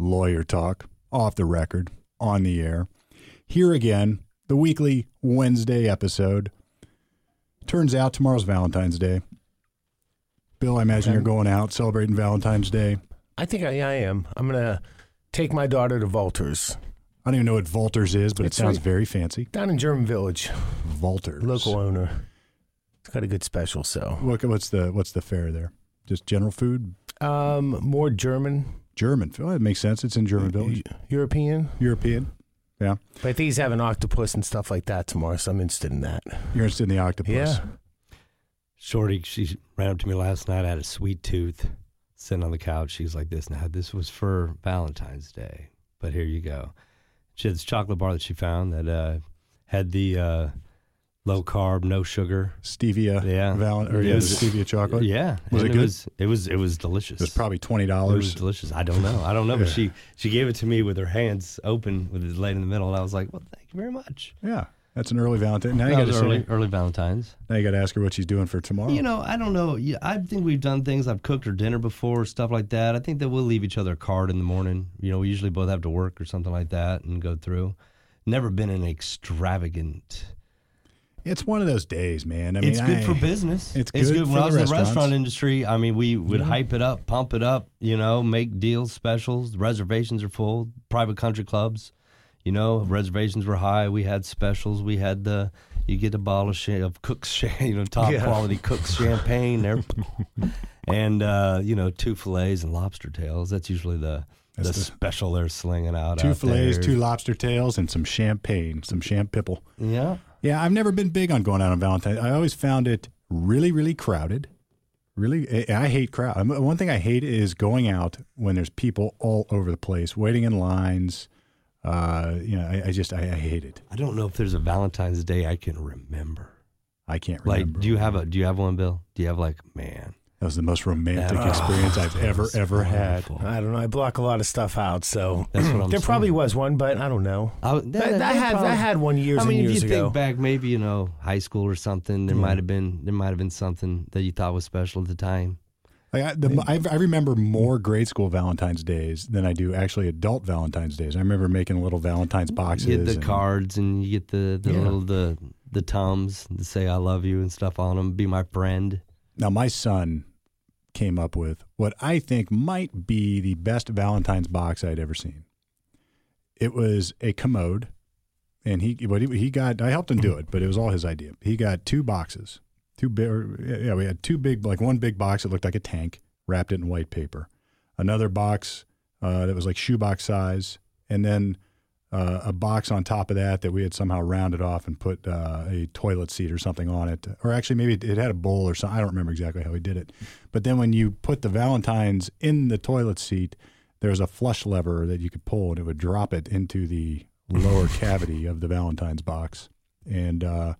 lawyer talk, off the record, on the air. Here again, the weekly Wednesday episode. Turns out tomorrow's Valentine's Day. Bill, I imagine you're going out celebrating Valentine's Day. I think I, I am. I'm gonna take my daughter to Valters I don't even know what Valters is, but It's it sounds right- very fancy. down in German Village. Valters. Local owner. It's got a good special. So What, what's the what's the fare there? Just general food? um, more German, German. Oh, that makes sense. It's in German Village. European. European. Yeah. But these have an octopus and stuff like that tomorrow, so I'm interested in that. You're interested in the octopus. Yeah. Shorty, she ran up to me last night. I had a sweet tooth sitting on the couch. She's like this. Now, this was for Valentine's Day, but here you go. She had this chocolate bar that she found that uh, had the uh, low carb, no sugar. Stevia. Yeah. Val- or yeah, Yes. stevia chocolate. Yeah, Was and it good? Was, it was. It was delicious. It was probably twenty It was dollars. delicious. I don't know. I don't know. But she she gave it to me with her hands open, with it laid in the middle, and I was like, "Well, thank you very much." Yeah. That's an early Valentine. Now you got was early, early Valentine's. Now you got to ask her what she's doing for tomorrow. You know, I don't know. Yeah, I think we've done things. I've cooked her dinner before, stuff like that. I think that we'll leave each other a card in the morning. You know, we usually both have to work or something like that and go through. Never been an extravagant. It's one of those days, man. I mean, it's good I- for business. it's It's good good. for When I the was in the restaurant industry, I mean, we would hype it up, pump it up. You know, make deals, specials. Reservations are full. Private country clubs. You know, reservations were high. We had specials. We had the you get a bottle of, cha- of Cook's, you know, top Yeah. quality Cook's champagne there, and uh, you know, two fillets and lobster tails. That's usually the the, the- special they're slinging out. Two out fillets, there. two lobster tails, and some champagne, some champipple. Yeah. Yeah, I've never been big on going out on Valentine's. I always found it really, really crowded. Really, I hate crowd. One thing I hate is going out when there's people all over the place, waiting in lines. Uh, you know, I, I just I, I hate it. I don't know if there's a Valentine's Day I can remember. I can't remember. Like, do you have a do you have one, Bill? Do you have like, man? That was the most romantic That- experience Oh, I've that ever was ever had. I don't know. I block a lot of stuff out, so That's what I'm there saying. probably was one, but I don't know. I, I, I had I had one years I mean, and if you ago. think back, maybe you know, high school or something, there might have been there might have been something that you thought was special at the time. Like I, the, I, I remember more grade school Valentine's days than I do actually adult Valentine's days. I remember making little Valentine's boxes. You get the and- cards and you get the the Yeah. little the the tums to say I love you and stuff on them. Be my friend. Now, my son came up with what I think might be the best Valentine's box I'd ever seen. It was a commode, and he what he, he got. I helped him do it, but it was all his idea. He got two boxes, two big. Yeah, we had two big, like one big box that looked like a tank, wrapped it in white paper. Another box uh, that was like shoebox size, and then uh, a box on top of that that we had somehow rounded off and put uh, a toilet seat or something on it. Or actually, maybe it had a bowl or something. I don't remember exactly how he did it. But then when you put the Valentine's in the toilet seat, there was a flush lever that you could pull and it would drop it into the lower cavity of the Valentine's box. And uh,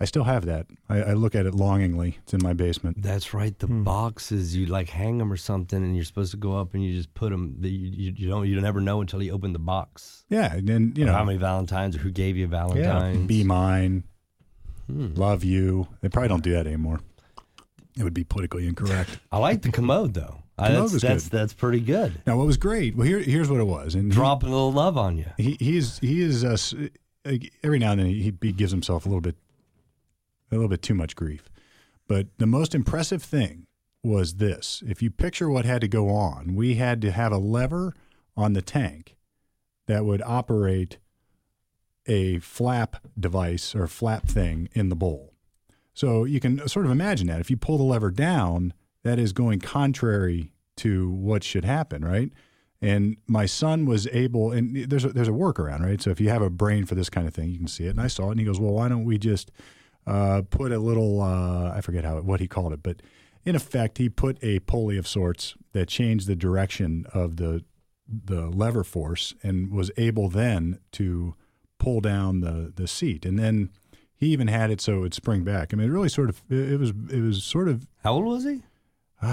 I still have that. I, I look at it longingly. It's in my basement. That's right. The boxes you like hang them or something, and you're supposed to go up and you just put them. You, you, you don't you never know until you open the box. Yeah, and then you know, how many Valentines or who gave you a Valentines. be mine, Hmm. love you. They probably don't do that anymore. It would be politically incorrect. I like the commode though. I, that's was that's, good. that's pretty good. Now, what was great? Well, here, here's what it was. And Dropping a little love on you. he he is he is uh, every now and then he, he gives himself a little bit a little bit too much grief. But the most impressive thing was this: if you picture what had to go on, we had to have a lever on the tank that would operate a flap device or flap thing in the bowl. So you can sort of imagine that if you pull the lever down, that is going contrary to what should happen, right? And my son was able, and there's a, there's a workaround, right? So if you have a brain for this kind of thing, you can see it. And I saw it, and he goes, "Well, why don't we just uh, put a little? Uh, I forget how what he called it, but in effect, he put a pulley of sorts that changed the direction of the the lever force, and was able then to pull down the the seat, and then." He even had it so it would spring back. I mean, it really sort of it was it was sort of How old was he?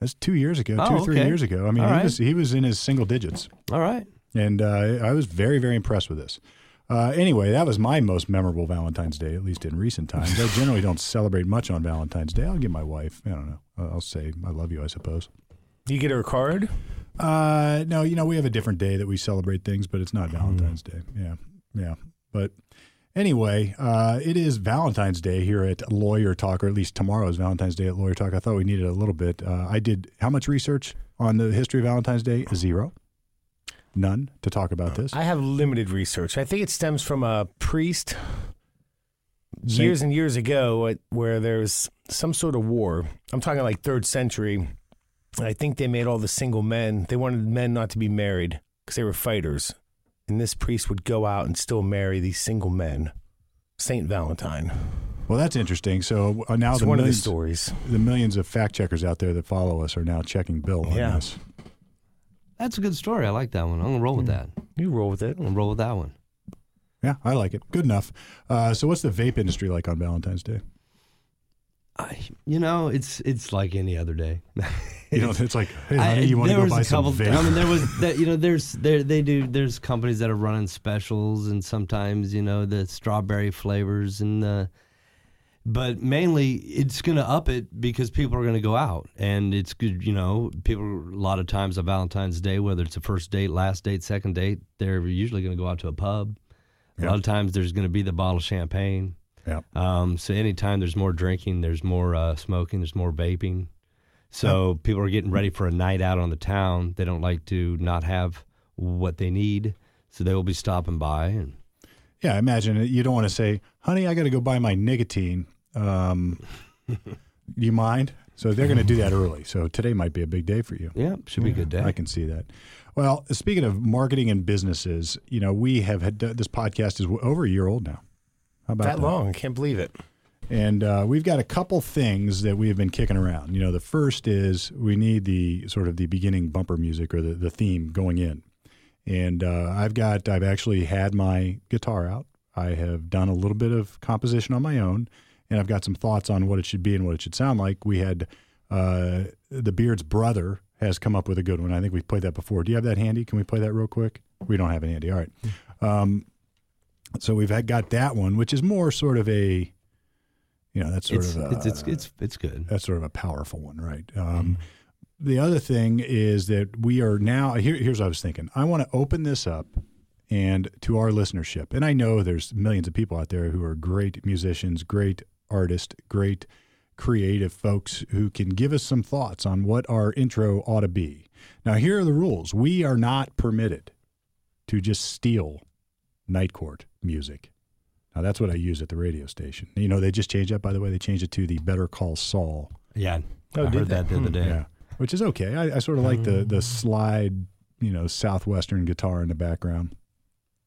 that's two years ago, Oh, two or three okay. years ago. I mean, All he right. was he was in his single digits. All right. And uh, I was very, very impressed with this. Uh, anyway, that was my most memorable Valentine's Day, at least in recent times. I generally don't celebrate much on Valentine's Day. I'll give my wife, I don't know, I'll say I love you, I suppose. You get her a card? Uh, no, you know we have a different day that we celebrate things, but it's not Valentine's Day. Yeah, yeah. But anyway, uh, it is Valentine's Day here at Lawyer Talk, or at least tomorrow is Valentine's Day at Lawyer Talk. I thought we needed a little bit. Uh, I did how much research on the history of Valentine's Day? Zero, none to talk about this. I have limited research. I think it stems from a priest Saint- years and years ago uh, where there's some sort of war. I'm talking like third century. I think they made all the single men, they wanted men not to be married because they were fighters. And this priest would go out and still marry these single men. Saint Valentine. Well, that's interesting. So uh, now It's the one of the millions, stories. the millions of fact checkers out there that follow us are now checking Bill on Yeah. this. That's a good story. I like that one. I'm gonna roll with that. You roll with it. I'm gonna roll with that one. Yeah, I like it. Good enough. Uh, so, what's the vape industry like on Valentine's Day? I, you know, it's it's like any other day. You know, it's like, hey, I- honey, you want to go buy a some couple. vape? I mean, there was that. You know, there's there they do. There's companies that are running specials, and sometimes you know the strawberry flavors and the. But mainly, it's going to up it because people are going to go out, and it's good. You know, people a lot of times on Valentine's Day, whether it's a first date, last date, second date, they're usually going to go out to a pub. A lot of times, there's going to be the bottle of champagne. Yeah. Um, so anytime there's more drinking, there's more uh, smoking, there's more vaping. So people are getting ready for a night out on the town. They don't like to not have what they need, so they will be stopping by. And Yeah, imagine it. You don't want to say, honey, I got to go buy my nicotine. Um, do you mind? So they're going to do that early. So today might be a big day for you. yeah, should be a good day. I can see that. Well, speaking of marketing and businesses, you know, we have had this podcast is over a year old now. How about That that? long. I can't believe it. And uh, we've got a couple things that we have been kicking around. You know, the first is we need the sort of the beginning bumper music or the, the theme going in. And uh, I've got, I've actually had my guitar out. I have done a little bit of composition on my own, and I've got some thoughts on what it should be and what it should sound like. We had uh, the Beard's brother has come up with a good one. I think we've played that before. Do you have that handy? Can we play that real quick? We don't have it handy. All right. Um, so we've had, got that one, which is more sort of a, you know, that's sort It's, of a, it's it's it's it's good. that's sort of a powerful one, right? Um, The other thing is that we are now. Here, here's what I was thinking. I want to open this up and to our listenership, and I know there's millions of people out there who are great musicians, great artists, great creative folks who can give us some thoughts on what our intro ought to be. Now, here are the rules: we are not permitted to just steal night court music. Now, that's what I use at the radio station. You know, they just changed that, by the way. They changed it to the Better Call Saul. Yeah, Oh, I did heard that the other Hmm. day. Yeah, which is okay. I, I sort of like the the slide, you know, southwestern guitar in the background.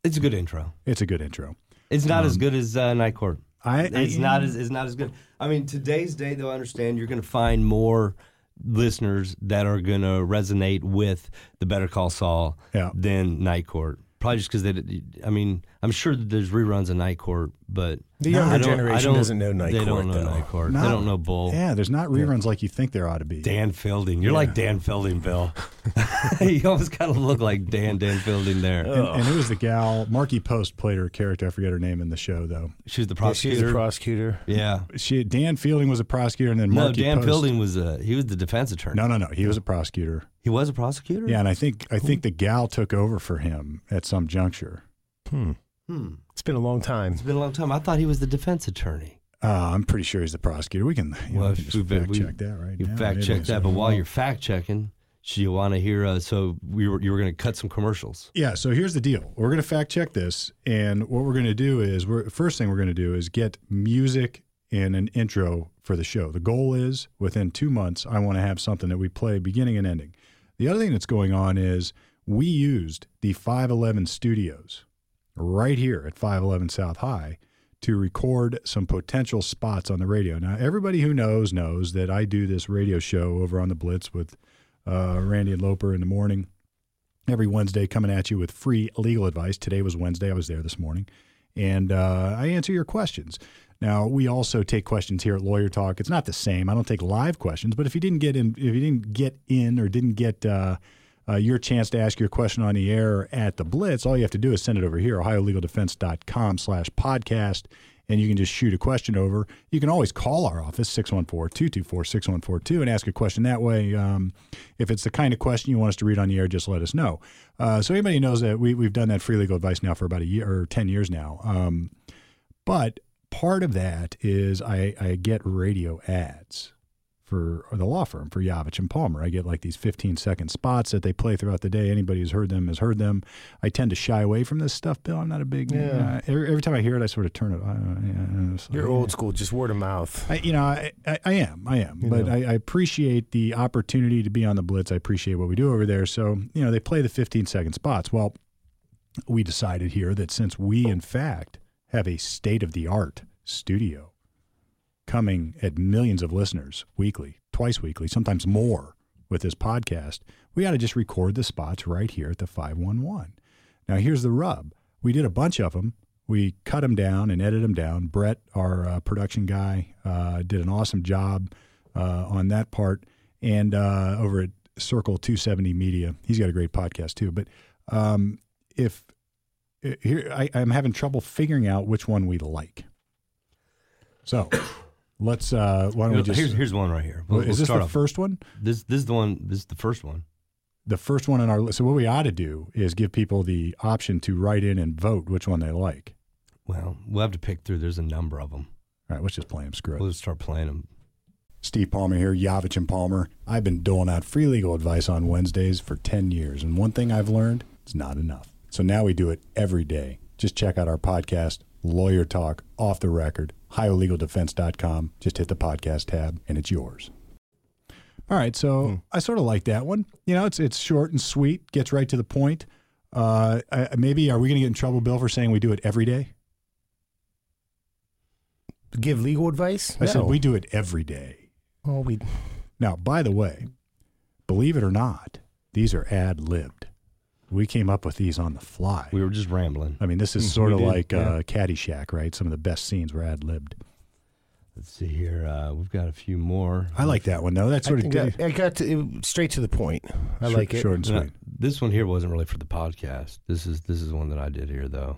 It's a good intro. It's a good intro. It's not as Um, good as uh, Night Court. I It's not as it's not as good. I mean, today's day, though, I understand you're going to find more listeners that are going to resonate with the Better Call Saul Yeah. than Night Court. Probably just because they. I mean, I'm sure that there's reruns of Night Court, but The younger I I I generation don't- doesn't know Night Court. they Court. don't know though. Night Court. No. They don't know Bull. Yeah, there's not reruns like you think there ought to be. Dan Fielding. You're like Dan Fielding, Bill. you almost kind of look like Dan Dan Fielding there. And, and it was the gal Markie Post played her character. I forget her name in the show though. She was the Yeah, she's prosecutor. a prosecutor. yeah. She Dan Fielding was a prosecutor, and then No, Dan Post. Fielding was a he was the defense attorney. No, no, no. He was a prosecutor. He was a prosecutor. Yeah, and I think I think the gal took over for him at some juncture. Hmm. Hmm. It's been a long time. It's been a long time. I thought he was the defense attorney. Uh, I'm pretty sure he's the prosecutor. We can, you know, we can just we've been- fact we- check that right You now. fact check that, but while you're fact checking, you want to hear? Uh, so we were you were going to cut some commercials. Yeah, so here's the deal. We're going to fact check this, and what we're going to do is, we're first thing we're going to do is get music and an intro for the show. The goal is within two months, I want to have something that we play beginning and ending. The other thing that's going on is we used the 511 studios right here at 511 South High to record some potential spots on the radio. Now, everybody who knows knows that I do this radio show over on the Blitz with uh, Randy and Loper in the morning every Wednesday coming at you with free legal advice. Today was Wednesday. I was there this morning. And uh, I answer your questions. Now, we also take questions here at Lawyer Talk. It's not the same. I don't take live questions, but if you didn't get in, if you didn't get in or didn't get uh, uh, your chance to ask your question on the air at the Blitz, all you have to do is send it over here, ohiolegaldefense.com slash podcast, and you can just shoot a question over. You can always call our office, 614-224-6142, and ask a question that way. Um, if it's the kind of question you want us to read on the air, just let us know. Uh, so anybody knows that we, we've done that free legal advice now for about a year or 10 years now. Um, but part of that is I, I get radio ads for the law firm for Yavich and Palmer. I get like these 15 second spots that they play throughout the day. Anybody who's heard them has heard them. I tend to shy away from this stuff, Bill. I'm not a big. Yeah. Uh, every, every time I hear it, I sort of turn it. Uh, yeah, You're old school, just word of mouth. I, you know, I, I, I am, I am, You but. I, I appreciate the opportunity to be on the Blitz. I appreciate what we do over there. So, you know, they play the 15 second spots. Well, we decided here that since we, in fact, have a state of the art studio coming at millions of listeners weekly, twice weekly, sometimes more with this podcast, we got to just record the spots right here at the 511. Now, here's the rub we did a bunch of them. We cut them down and edited them down. Brett, our uh, production guy, uh, did an awesome job uh, on that part. And uh, over at Circle 270 Media, he's got a great podcast too. But um, if uh, here, I, I'm having trouble figuring out which one we like. So let's. Uh, why don't we just? here's here's one right here. Well, is we'll this the off. first one? This this is the one. This is the first one. The first one on our list. So what we ought to do is give people the option to write in and vote which one they like. Well, we'll have to pick through. There's a number of them. All right, let's just play them. Screw it. We'll just start playing them. Steve Palmer here, Yavich and Palmer. I've been doling out free legal advice on Wednesdays for 10 years, and one thing I've learned, it's not enough. So now we do it every day. Just check out our podcast, Lawyer Talk, Off the Record, OhioLegalDefense.com. Just hit the podcast tab, and it's yours. All right, so Hmm. I sort of like that one. You know, it's it's short and sweet, gets right to the point. Uh, I, maybe are we going to get in trouble, Bill, for saying we do it every day? Give legal advice? I said we do it every day. Well, we Now, by the way, believe it or not, these are ad libbed. We came up with these on the fly. We were just rambling. I mean, this is sort of did, like yeah. uh, Caddyshack, right? Some of the best scenes were ad libbed. Let's see here. Uh, we've got a few more. I like that one though. That's sort I, of got, I got to, it, straight to the point. I short, like it. short and Now, sweet. this one here wasn't really for the podcast. This is this is one that I did here though.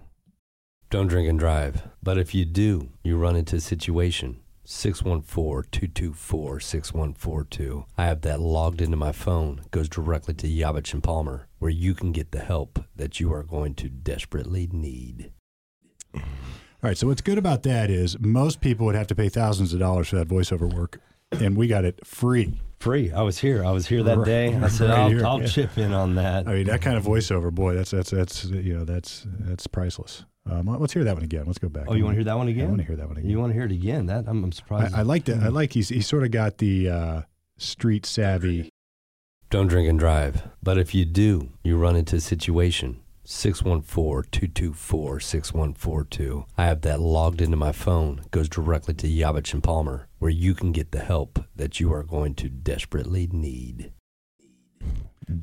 Don't drink and drive. But if you do, you run into a situation. 614-224-6142. I have that logged into my phone. It goes directly to Yavich and Palmer, where you can get the help that you are going to desperately need. All right. So what's good about that is most people would have to pay thousands of dollars for that voiceover work, and we got it free. Free. I was here. I was here that Right- day. I said, right I'll, here. I'll Yeah. chip in on that. I mean, that kind of voiceover, boy, that's that's that's you know that's that's priceless. Um, let's hear that one again. Let's go back. Oh, you want to hear that one again? I want to hear that one again. You want to hear it again? That I'm, I'm surprised. I, I like that. I like he's he sort of got the uh, street savvy. Don't drink and drive. But if you do, you run into a situation. 614-224-6142. I have that logged into my phone. It goes directly to Yavich and Palmer, where you can get the help that you are going to desperately need.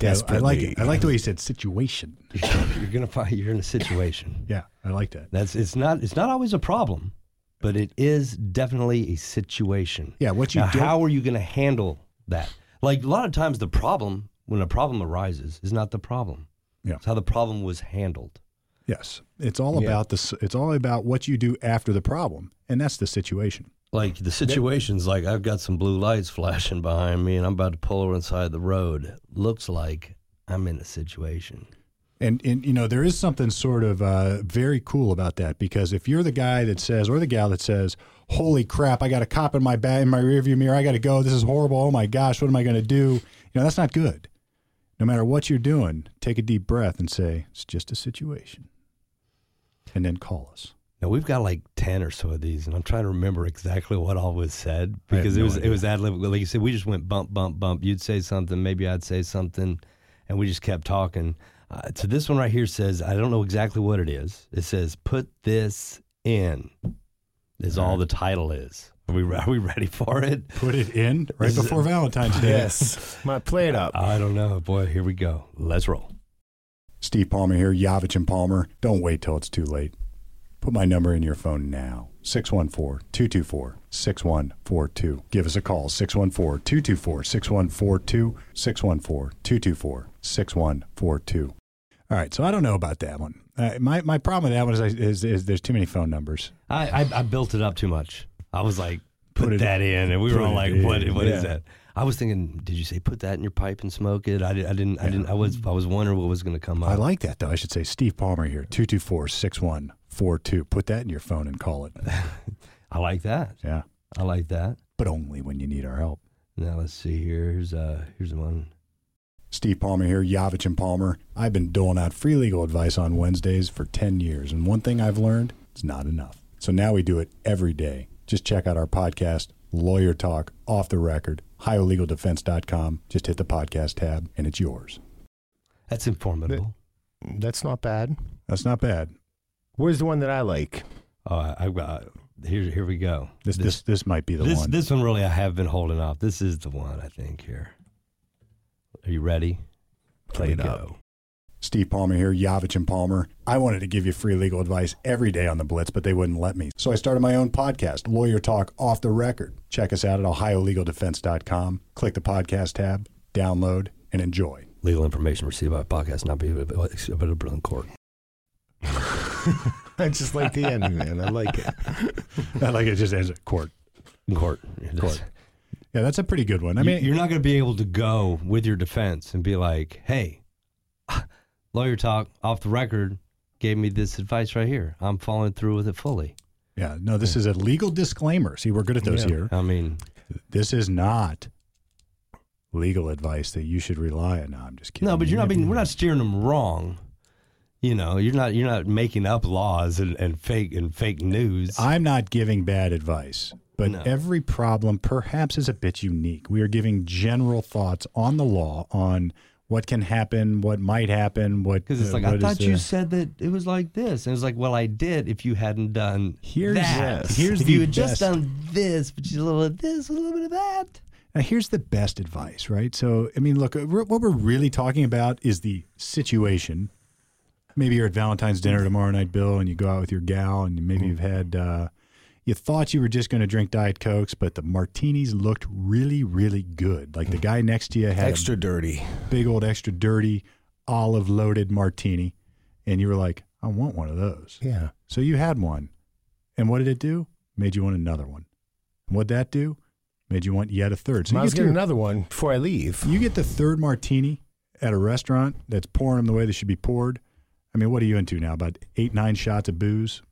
I like it. I like the way you said situation. You're gonna find you're in a situation. Yeah, I like that. That's it's not it's not always a problem, but it is definitely a situation. Yeah, what you Now, don't- how are you going to handle that? Like a lot of times, the problem when a problem arises is not the problem. Yeah. It's how the problem was handled. Yes, it's all Yeah. about this. It's all about what you do after the problem, and that's the situation. Like the situation's like I've got some blue lights flashing behind me, and I'm about to pull over inside the road. Looks like I'm in a situation. And and you know there is something sort of uh, very cool about that because if you're the guy that says or the gal that says, "Holy crap, I got a cop in my back in my rearview mirror. I got to go. This is horrible. Oh my gosh, what am I going to do?" You know that's not good. No matter what you're doing, take a deep breath and say, "It's just a situation," and then call us. Now we've got like ten or so of these, and I'm trying to remember exactly what all was said I have because it was idea. it was ad lib. Like you said, we just went bump, bump, bump. You'd say something, maybe I'd say something, and we just kept talking. Uh, so this one right here says, I don't know exactly what it is. It says, "Put this in," is all the title is. Are we are we ready for it? Put it in right This is- before Valentine's Day. Yes. Might play it up. I don't know, boy. Here we go. Let's roll. Steve Palmer here, Yavich and Palmer. Don't wait till it's too late. Put my number in your phone now. 614 224 6142. Give us a call 614 224 6142. 614 224 6142. All right, so I don't know about that one. Uh, my my problem with that one is, is, is there's too many phone numbers. I, I I built it up too much. I was like, put, Put it- that in, and we were all like, in, what What is yeah. that? I was thinking, did you say put that in your pipe and smoke it? I, did, I didn't. I didn't. I was. I was wondering what was going to come up. I like that though. I should say Steve Palmer here 224 6142. Put that in your phone and call it. I like that. Yeah, I like that. but only when you need our help. Now let's see here. Here's uh here's one. Steve Palmer here, Yavich and Palmer. I've been doling out free legal advice on Wednesdays for 10 years, and one thing I've learned, it's not enough. So now we do it every day. Just check out our podcast, Lawyer Talk, Off the Record, OhioLegalDefense.com. Just hit the podcast tab, and it's yours. That's informative. That's not bad. That's not bad. Where's the one that I like? Oh, I, got here. Here we go. This this this might be the this, one. this one really I have been holding off. This is the one I think here. Are you ready? Play it up. Steve Palmer here, Yavich and Palmer. I wanted to give you free legal advice every day on the Blitz, but they wouldn't let me. So I started my own podcast, Lawyer Talk Off the Record. Check us out at OhioLegalDefense.com. Click the podcast tab, download, and enjoy. Legal information received by podcast not be available in court. I just like the ending, man. I like it. I like it just ends at court. Court. Court. Yeah, that's a pretty good one. I I mean, mean, you're not going to be able to go with your defense and be like, "Hey, lawyer talk off the record gave me this advice right here. I'm following through with it fully." yeah, no, this is a legal disclaimer. See, we're good at those Yeah. here. I mean, This is not legal advice that you should rely on. No, I'm just kidding. no, but you're not being. We're not steering them wrong. You know, you're not. You're not making up laws and, and fake and fake news. I'm not giving bad advice, but No. every problem perhaps is a bit unique. We are giving general thoughts on the law, on what can happen, what might happen, what because it's uh, like I thought the- you said that it was like this, and it's like, well, I did. If you hadn't done Here's- that, yes. here's if the you had just done this, but you a little bit of this, a little bit of that. Now, here's the best advice, right? So, I mean, look, what we're really talking about is the situation. Maybe you're at Valentine's dinner tomorrow night, Bill, and you go out with your gal, and maybe you've had, uh, you thought you were just going to drink Diet Cokes, but the martinis looked really, really good. Like the guy next to you had Extra dirty. big old extra dirty olive loaded martini, and you were like, I want one of those. Yeah. So you had one. And what did it do? Made you want another one. What'd that do? Made you want yet a third. So I you was get, your- another one before I leave. you get the third martini at a restaurant that's pouring them the way they should be poured. I mean, what are you into now? About eight, nine shots of booze,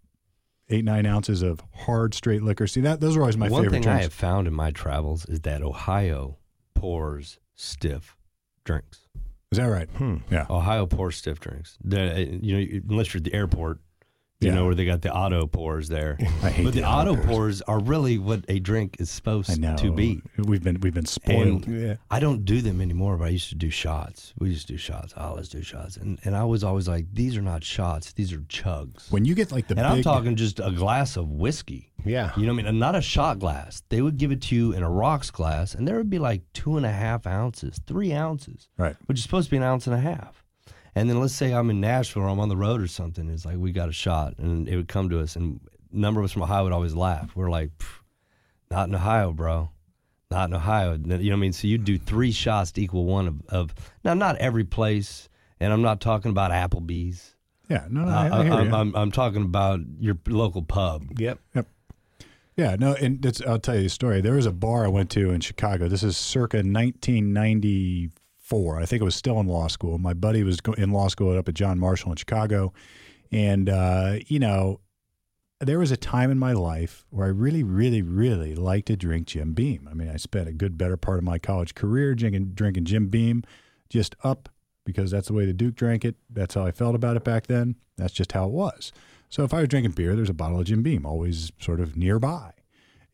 eight, nine ounces of hard, straight liquor. See, that those are always my One favorite thing I have found in my travels is that Ohio pours stiff drinks. Is that right? Hmm. Yeah. Ohio pours stiff drinks. The, you know, unless you're at the airport, you Yeah. know where they got the auto pours there. I hate but the, the auto pours. pours are really what a drink is supposed I know. to be. We've been we've been spoiled. Yeah. I don't do them anymore, but I used to do shots. We used to do shots. I always do shots, and and I was always like, these are not shots; these are chugs. when you get like the and big, I'm talking just a glass of whiskey. Yeah. You know what I mean? And not a shot glass. They would give it to you in a rocks glass, and there would be like two and a half ounces, three ounces, right. which is supposed to be an ounce and a half. And then let's say I'm in Nashville or I'm on the road or something. It's like we got a shot, and it would come to us, and a number of us from Ohio would always laugh. We're like, not in Ohio, bro. Not in Ohio. You know what I mean? So you do three shots to equal one of, of now not every place, and I'm not talking about Applebee's. Yeah. No, no, Uh, I, I hear I'm, you. I'm, I'm talking about your local pub. Yep. Yep. Yeah, no, and it's, I'll tell you a story. There was a bar I went to in Chicago. This is circa 1994. I think it was still in law school. My buddy was in law school up at John Marshall in Chicago. And, uh, you know, there was a time in my life where I really, really, really liked to drink Jim Beam. I mean, I spent a good, better part of my college career drinking, drinking Jim Beam just up because that's the way the Duke drank it. That's how I felt about it back then. That's just how it was. So if I was drinking beer, there's a bottle of Jim Beam always sort of nearby.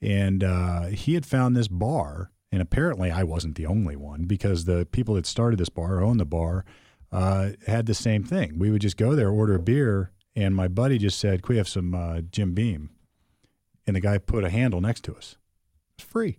And uh, he had found this bar, and apparently I wasn't the only one because the people that started this bar, owned the bar, uh, had the same thing. We would just go there, order a beer, and my buddy just said, "Can we have some uh, Jim Beam?" And the guy put a handle next to us. It's free.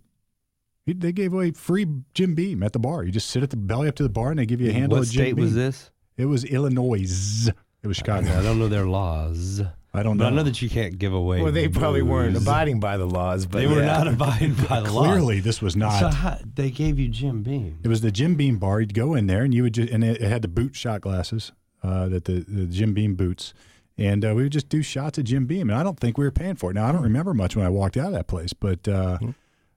He, they gave away free Jim Beam at the bar. You just sit at the belly up to the bar, and they give you a handle what of Jim state Beam. was this? It was Illinois. It was Chicago. I don't know their laws. I don't know. But I know that you can't give away. Well, they probably weren't abiding by the laws, but They were yeah. not abiding by the law. Clearly, this was not. So how, they gave you Jim Beam. It was the Jim Beam bar. You'd go in there, and you would just, and it, it had the boot shot glasses, uh, that the, the Jim Beam boots, and uh, we would just do shots of Jim Beam. And I don't think we were paying for it. Now I don't remember much when I walked out of that place, but uh,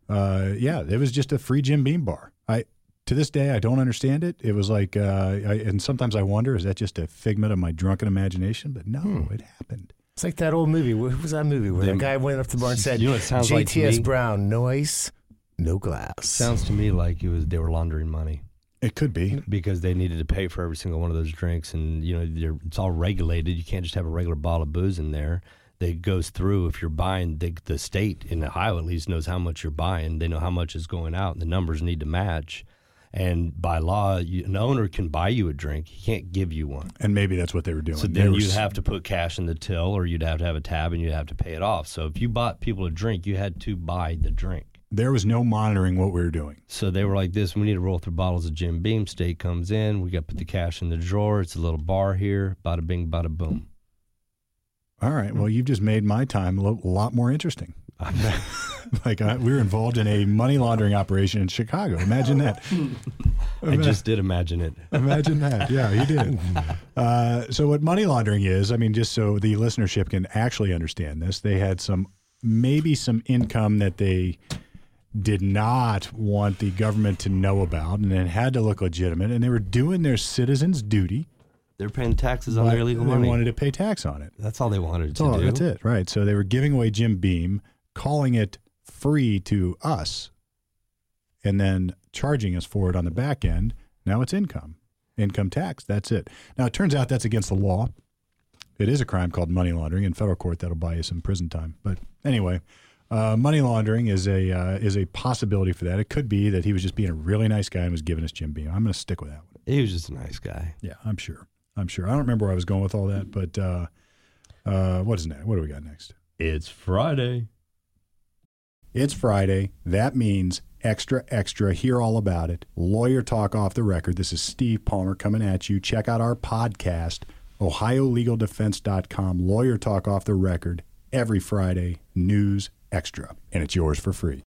uh, yeah, it was just a free Jim Beam bar. I to this day I don't understand it. It was like, uh, I, and sometimes I wonder, is that just a figment of my drunken imagination? But no, it happened. It's like that old movie. What was that movie where Them- the guy went up to the bar and said, You know what it sounds like JTS? Brown, no ice, no glass. Sounds to me like it was they were laundering money It could be. because they needed to pay for every single one of those drinks, and you know it's all regulated. You can't just have a regular bottle of booze in there. That goes through if you're buying. The, the state in Ohio at least knows how much you're buying. They know how much is going out, and the numbers need to match. And by law, you, an owner can buy you a drink. He can't give you one. And maybe that's what they were doing. So then you'd have to put cash in the till, or you'd have to have a tab, and you'd have to pay it off. So if you bought people a drink, you had to buy the drink. there was no monitoring what we were doing. So they were like this: we need to roll through bottles of Jim Beam. State comes in, we got to put the cash in the drawer. It's a little bar here. Bada bing, bada boom. All right. Well, you've just made my time a lot more interesting. like I, we were involved in a money laundering operation in Chicago. Imagine that. I just did imagine it. Imagine that. Yeah, you did. Uh, so, what money laundering is, I mean, just so the listenership can actually understand this, they had some maybe some income that they did not want the government to know about, and it had to look legitimate, and they were doing their citizens' duty. They're paying taxes on their illegal they money. wanted to pay tax on it. that's all they wanted That's to all. do. That's it. Right. So they were giving away Jim Beam, calling it free to us, and then charging us for it on the back end. Now it's income, income tax. That's it. Now it turns out that's against the law. It is a crime called money laundering in federal court. That'll buy you some prison time. But anyway, uh, money laundering is a uh, is a possibility for that. It could be that he was just being a really nice guy and was giving us Jim Beam. I'm going to stick with that one. He was just a nice guy. Yeah, I'm sure. I'm sure. I don't remember where I was going with all that, but uh, uh, what is next? What do we got next? It's Friday. It's Friday. That means extra, extra. Hear all about it. Lawyer Talk Off the Record. This is Steve Palmer coming at you. Check out our podcast, OhioLegalDefense.com. Lawyer Talk Off the Record. Every Friday, news extra, and it's yours for free.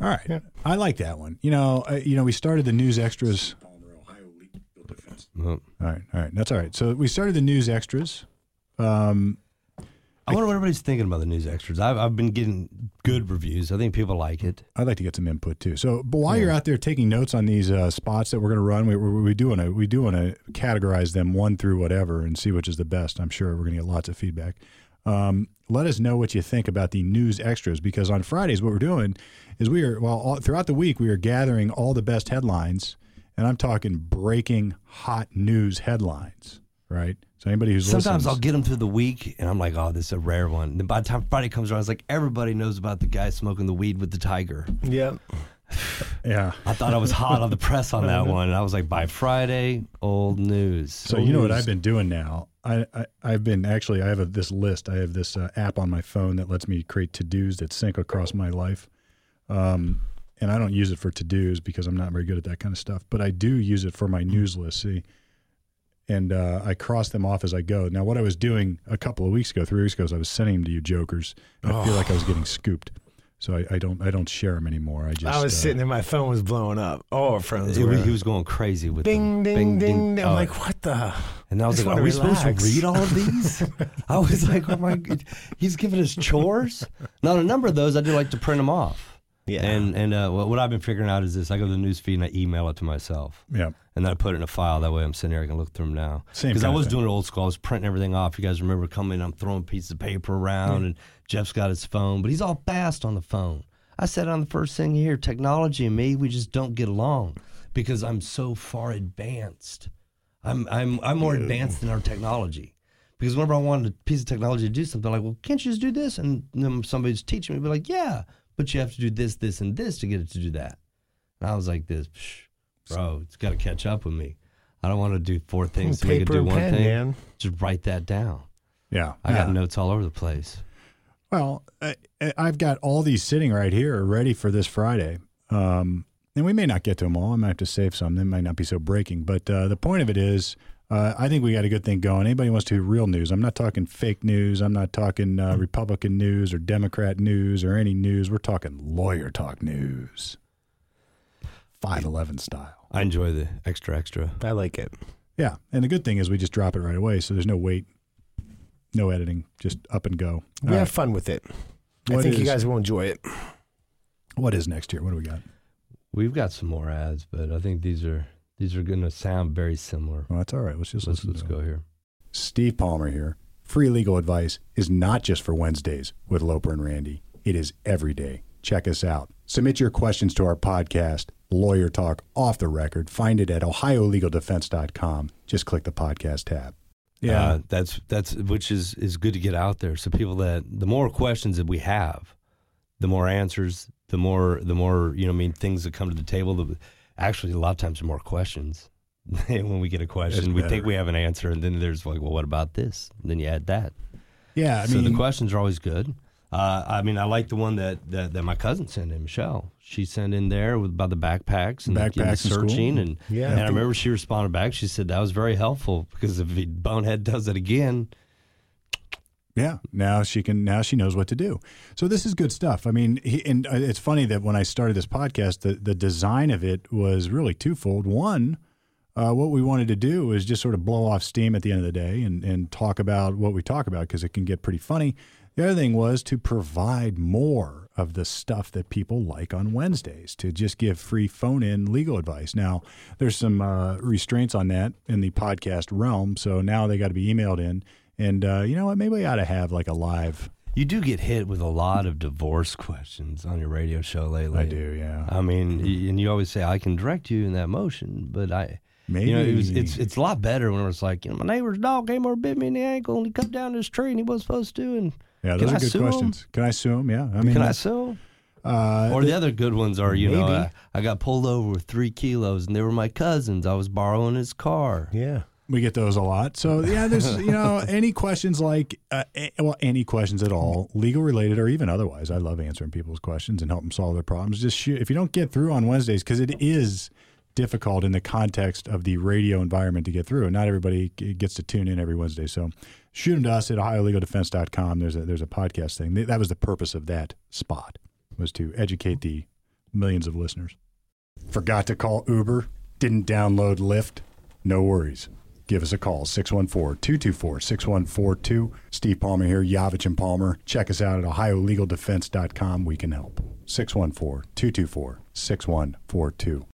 All right, Yeah. I like that one. You know, uh, you know, we started the news extras. Palmer, Ohio Legal Defense. All right, all right, that's all right. So we started the news extras. Um, I wonder what everybody's thinking about the news extras. I've, I've been getting good reviews. I think people like it. I'd like to get some input too. So, but while you're out there taking notes on these uh, spots that we're going to run, we, we, we do want to we do want to categorize them one through whatever and see which is the best. I'm sure we're going to get lots of feedback. Um, let us know what you think about the news extras because on Fridays what we're doing is we are well all, throughout the week we are gathering all the best headlines, and I'm talking breaking hot news headlines. Right. So anybody who's Sometimes listens- I'll get them through the week, and I'm like, "Oh, this is a rare one." And then by the time Friday comes around, it's like everybody knows about the guy smoking the weed with the tiger. Yep. yeah. I thought I was hot on the press on that one, and I was like, "By Friday, old news." So you know what I've been doing now. I, I I've been actually I have a, this list. I have this uh, app on my phone that lets me create to dos that sync across my life. Um, and I don't use it for to dos because I'm not very good at that kind of stuff. But I do use it for my news list. See, and uh, I cross them off as I go. Now, what I was doing a couple of weeks ago, three weeks ago, is I was sending them to you jokers. And I feel like I was getting scooped. So I, I don't I don't share them anymore. I just I was uh, sitting there, my phone was blowing up. All our friends He were. was, he was going crazy with ding, them. ding, ding, ding. I'm Oh, like, what the? and I was just like, wanna "Are we supposed to read all of these?" I was like, "Oh my!" God. He's giving us chores. Now, a number of those I do like to print them off. Yeah. And and uh, what, what I've been figuring out is this: I go to the news feed and I email it to myself. Yeah. And then I put it in a file. That way, I'm sitting here, I can look through them now. Same Because I was doing it old school. I was printing everything off. You guys remember coming? I'm throwing pieces of paper around, and Jeff's got his phone, but he's all fast on the phone. I said on the first thing here, technology and me, we just don't get along because I'm so far advanced. I'm I'm I'm more advanced than our technology. Because whenever I wanted a piece of technology to do something, I'm like, well, can't you just do this? And then somebody's teaching me, be like, yeah, but you have to do this, this, and this to get it to do that. And I was like, this, Psh, bro, it's got to catch up with me. I don't want to do four things to make it do and one pen, thing. man. Just write that down. Yeah. I got Yeah. notes all over the place. Well, I, I've got all these sitting right here ready for this Friday. Um, and we may not get to them all. I might have to save some. They might not be so breaking. But uh, the point of it is, uh, I think we got a good thing going. Anybody wants to hear real news? I'm not talking fake news. I'm not talking uh, Republican news or Democrat news or any news. We're talking lawyer talk news, five eleven style. I enjoy the extra extra. I like it. Yeah, and the good thing is we just drop it right away, so there's no wait, no editing, just up and go. We All have right. fun with it. I What think you guys will enjoy it. What is next year? What do we got? We've got some more ads, but I think these are these are going to sound very similar. Well, that's all right. Let's just Let's let's go here. Steve Palmer here. Free legal advice is not just for Wednesdays with Loper and Randy. It is every day. Check us out. Submit your questions to our podcast, Lawyer Talk Off the Record. Find it at ohiolegaldefense.com. Just click the podcast tab. Uh, that's that's which is is good to get out there. So people that the more questions that we have, the more answers, the more the more you know. I mean, things that come to the table. The, actually, a lot of times, the more questions. when we get a question, we think we have an answer, and then there's like, well, what about this? And then you add that. yeah, I so mean, the questions are always good. Uh, I mean, I like the one that, that, that my cousin sent in, Michelle. She sent in there with about the backpacks and like, you know, Backpacks school? searching, and Yeah. and I remember she responded back. She said that was very helpful because if he, Bonehead does it again, Yeah, now she can. Now she knows what to do. So this is good stuff. I mean, he, and uh, it's funny that when I started this podcast, the the design of it was really twofold. One, uh, what we wanted to do was just sort of blow off steam at the end of the day and and talk about what we talk about because it can get pretty funny. The other thing was to provide more of the stuff that people like on Wednesdays to just give free phone in legal advice. Now, there's some uh, restraints on that in the podcast realm. So now they got to be emailed in. And uh, you know what? Maybe we ought to have like a live. you do get hit with a lot of divorce questions on your radio show lately. I do, yeah. I mean, and you always say I can direct you in that motion, but I. Maybe You know, it was, it's it's a lot better when it's like, you know, my neighbor's dog came over and bit me in the ankle, and he cut down this tree, and he wasn't supposed to. And yeah. can Those I are good sue 'em? questions. Can I sue him? Yeah. I mean, can I sue? uh, Or the other good ones are, you know, Maybe. I, I got pulled over with three kilos, and they were my cousins. I was borrowing his car. Yeah. We get those a lot. So yeah, there's you know any questions like uh, a- well any questions at all, legal related or even otherwise. I love answering people's questions and help them solve their problems. Just shoot if you don't get through on Wednesdays because it is difficult in the context of the radio environment to get through, and not everybody g- gets to tune in every Wednesday. So shoot them to us at OhioLegalDefense.com. There's a there's a podcast thing. That was the purpose of that spot was to educate the millions of listeners. Forgot to call Uber. Didn't download Lyft. No worries. Give us a call, 614 224 6142. Steve Palmer here, Yavich and Palmer. Check us out at OhioLegalDefense.com. We can help. 614 224 6142.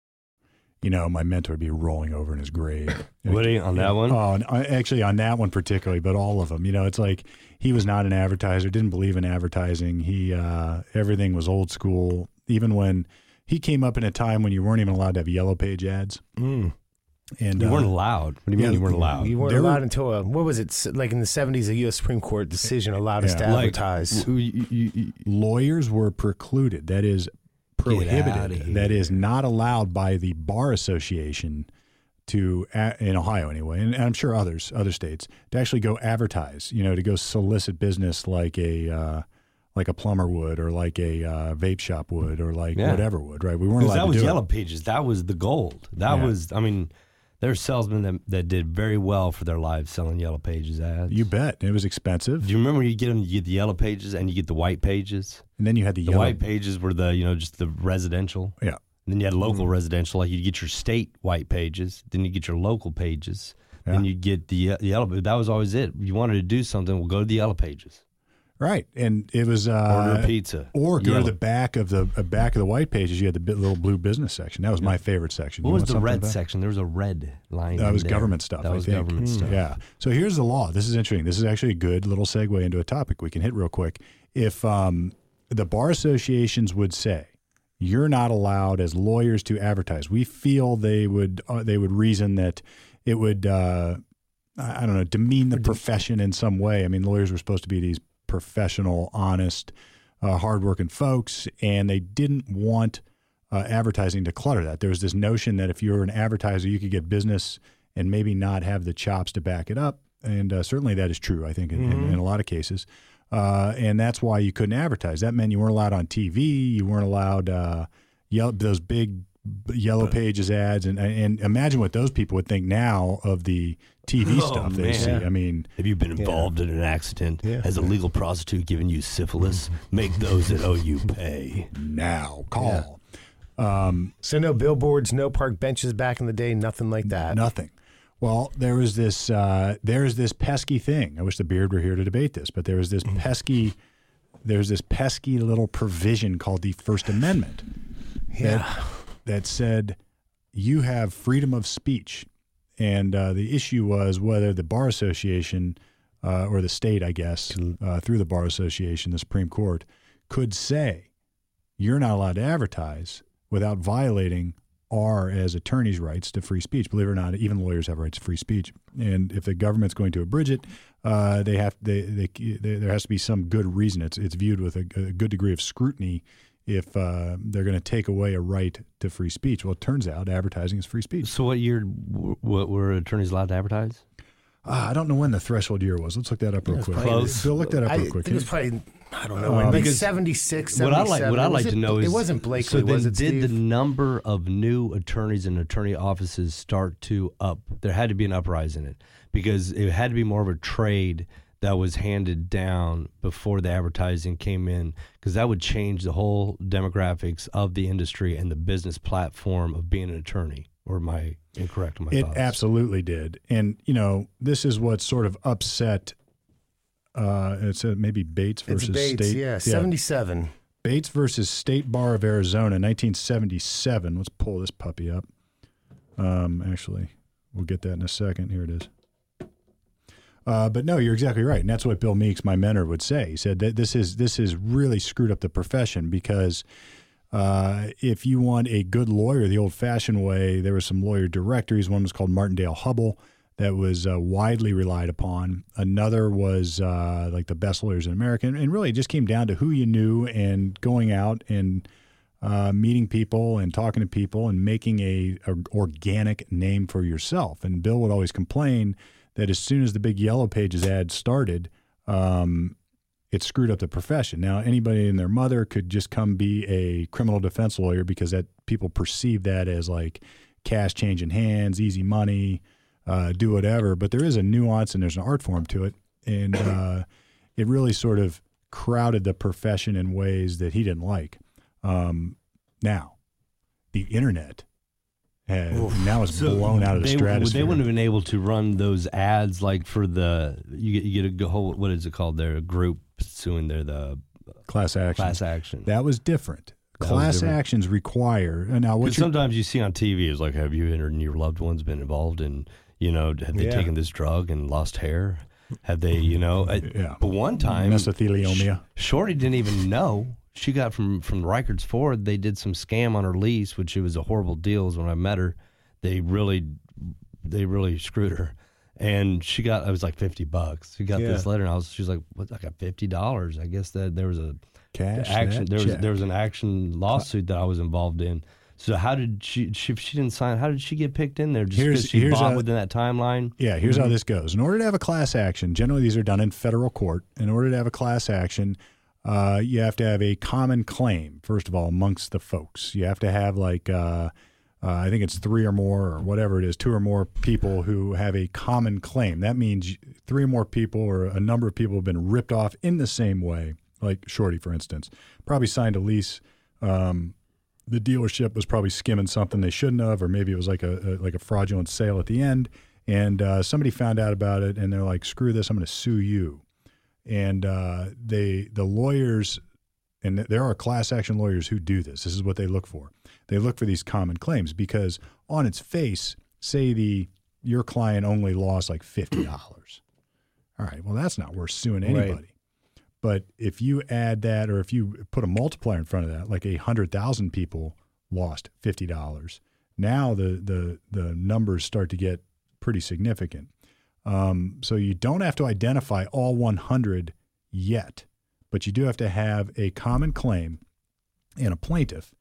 You know, my mentor would be rolling over in his grave. What are on that one? Oh, uh, actually, on that one particularly, but all of them. You know, it's like he was not an advertiser, didn't believe in advertising. He uh, everything was old school. Even when he came up in a time when you weren't even allowed to have yellow page ads, Mm. and you uh, weren't allowed. What do you mean yeah, you weren't allowed? You weren't There were- allowed until a, what was it? Like in the seventies, a U.S. Supreme Court decision allowed us to Like, advertise. Lawyers were precluded. That is outta prohibited. That is not allowed by the bar association to in Ohio anyway, and I'm sure others other states to actually go advertise. You know, to go solicit business like a uh, like a plumber would, or like a uh, vape shop would, or like Yeah. whatever would. Right? We weren't allowed that to was Yellow it. Pages. That was the gold. That Yeah. was, I mean, there's salesmen that, that did very well for their lives selling Yellow Pages ads. You bet. It was expensive, Do you remember you get them? You get the Yellow Pages and you get the White Pages. and then you had the, The yellow. White Pages were the you know just the residential. Yeah. And then you had Mm-hmm. local residential, like you get your state white pages, then you get your local pages, then Yeah. you get the uh, yellow. That was always it. You wanted to do something, well, go to the yellow pages, Right, and it was uh, order pizza, Or go Yellow. to the back of the uh, back of the white pages. You had the bit, little blue business section. That was my favorite section. What You was the red section? There was a red line. That was there. government stuff. That I was think. government stuff. Yeah. So here's the law. This is interesting. This is actually a good little segue into a topic we can hit real quick. If um, the bar associations would say you're not allowed as lawyers to advertise, we feel they would uh, they would reason that it would uh, I don't know demean the profession in some way. I mean, lawyers were supposed to be these professional, honest, uh, hardworking folks, and they didn't want uh, advertising to clutter that. There was this notion that if you're an advertiser, you could get business and maybe not have the chops to back it up. And uh, certainly that is true, I think, in, in, in a lot of cases. Uh, and that's why you couldn't advertise. That meant you weren't allowed on TV. You weren't allowed uh, yell, those big b- yellow pages ads, and and imagine what those people would think now of the TV Oh, stuff they man. see. I mean, Have you been Yeah. involved in an accident? Yeah. Has a legal prostitute given you syphilis? Mm-hmm. Make those that owe you pay. now call um, So no billboards, no park benches back in the day, nothing like that. nothing. Well, there was this uh, there's this pesky thing. I wish the beard were here to debate this, but there was this mm. pesky there's this pesky little provision called the First Amendment Yeah. that that said you have freedom of speech, and uh, the issue was whether the bar association uh, or the state, I guess, uh, through the bar association, the Supreme Court, could say you're not allowed to advertise without violating our as attorneys' rights to free speech. Believe it or not, even lawyers have rights to free speech, and if the government's going to abridge it, uh, they have they, they, they there has to be some good reason. It's it's viewed with a, a good degree of scrutiny if uh, they're going to take away a right to free speech. Well, it turns out advertising is free speech. So, what year what were attorneys allowed to advertise? Uh, I don't know when the threshold year was. Let's look that up real quick. probably- Close. Bill, look that up I real quick. it was probably I don't know Um, when, like because 76, What I 77. like, what I Was like it- to know is it wasn't Blakely, So then, was it? did the number of new attorneys and attorney offices start to up? There had to be an uprise in it because it had to be more of a trade that was handed down before the advertising came in because that would change the whole demographics of the industry and the business platform of being an attorney. Or am I incorrect in my It thoughts? absolutely did. And, you know, this is what sort of upset uh, it's uh, maybe Bates versus It's versus Bates, State. yeah, 77. Bates versus State Bar of Arizona, 1977. Let's pull this puppy up. Um, actually, we'll get that in a second. Here it is. Uh, but no, you're exactly right, and that's what Bill Meeks, my mentor, would say. He said that this is this has really screwed up the profession because uh, if you want a good lawyer the old-fashioned way, there were some lawyer directories. One was called Martindale Hubbell that was uh, widely relied upon. Another was uh, like the best lawyers in America, and really it just came down to who you knew and going out and uh, meeting people and talking to people and making a, a organic name for yourself. And Bill would always complain that as soon as the big yellow pages ad started, um, it screwed up the profession. Now anybody and their mother could just come be a criminal defense lawyer because that people perceive that as like cash changing hands, easy money, uh, do whatever. But there is a nuance and there's an art form to it, and uh, it really sort of crowded the profession in ways that he didn't like. Um, now, the internet has, now is blown out of the they, stratosphere. They wouldn't have been able to run those ads like for the you get you get a whole what is it called? Their group suing their the class action. class action. That was different. That was class different. actions require and now what sometimes you see on TV is like, have you and your loved ones been involved in, you know, have they Yeah. taken this drug and lost hair? Have they, you know? Yeah. But one time, mesothelioma. Shorty didn't even know. She got from from Ricart's Ford. They did some scam on her lease, which it was a horrible deal. When I met her, they really, they really screwed her, and she got. I was like fifty bucks. She got this letter, and I was. She's like, "What? I got fifty dollars." I guess that there was a Cash action. that There was check. there was an action lawsuit that I was involved in. So how did she? she if she didn't sign. How did she get picked in there? Just Here's- because she here's bought a- within that timeline. Yeah, here's Mm-hmm. how this goes. In order to have a class action, generally these are done in federal court. In order to have a class action, uh, you have to have a common claim, first of all, amongst the folks. You have to have, like, uh, uh, I think it's three or more, or whatever it is, two or more people who have a common claim. That means three or more people, or a number of people have been ripped off in the same way, like Shorty, for instance. Probably signed a lease. Um, the dealership was probably skimming something they shouldn't have, or maybe it was like a, a like a fraudulent sale at the end, and uh, somebody found out about it, and they're like, "Screw this! I'm going to sue you." And uh, they the lawyers, and there are class action lawyers who do this. This is what they look for. They look for these common claims because on its face, say the your client only lost like fifty dollars. All right, well that's not worth suing Right. anybody. But if you add that, or if you put a multiplier in front of that, like a hundred thousand people lost fifty dollars, now the the the numbers start to get pretty significant. Um, so you don't have to identify all 100 yet, but you do have to have a common claim and a plaintiff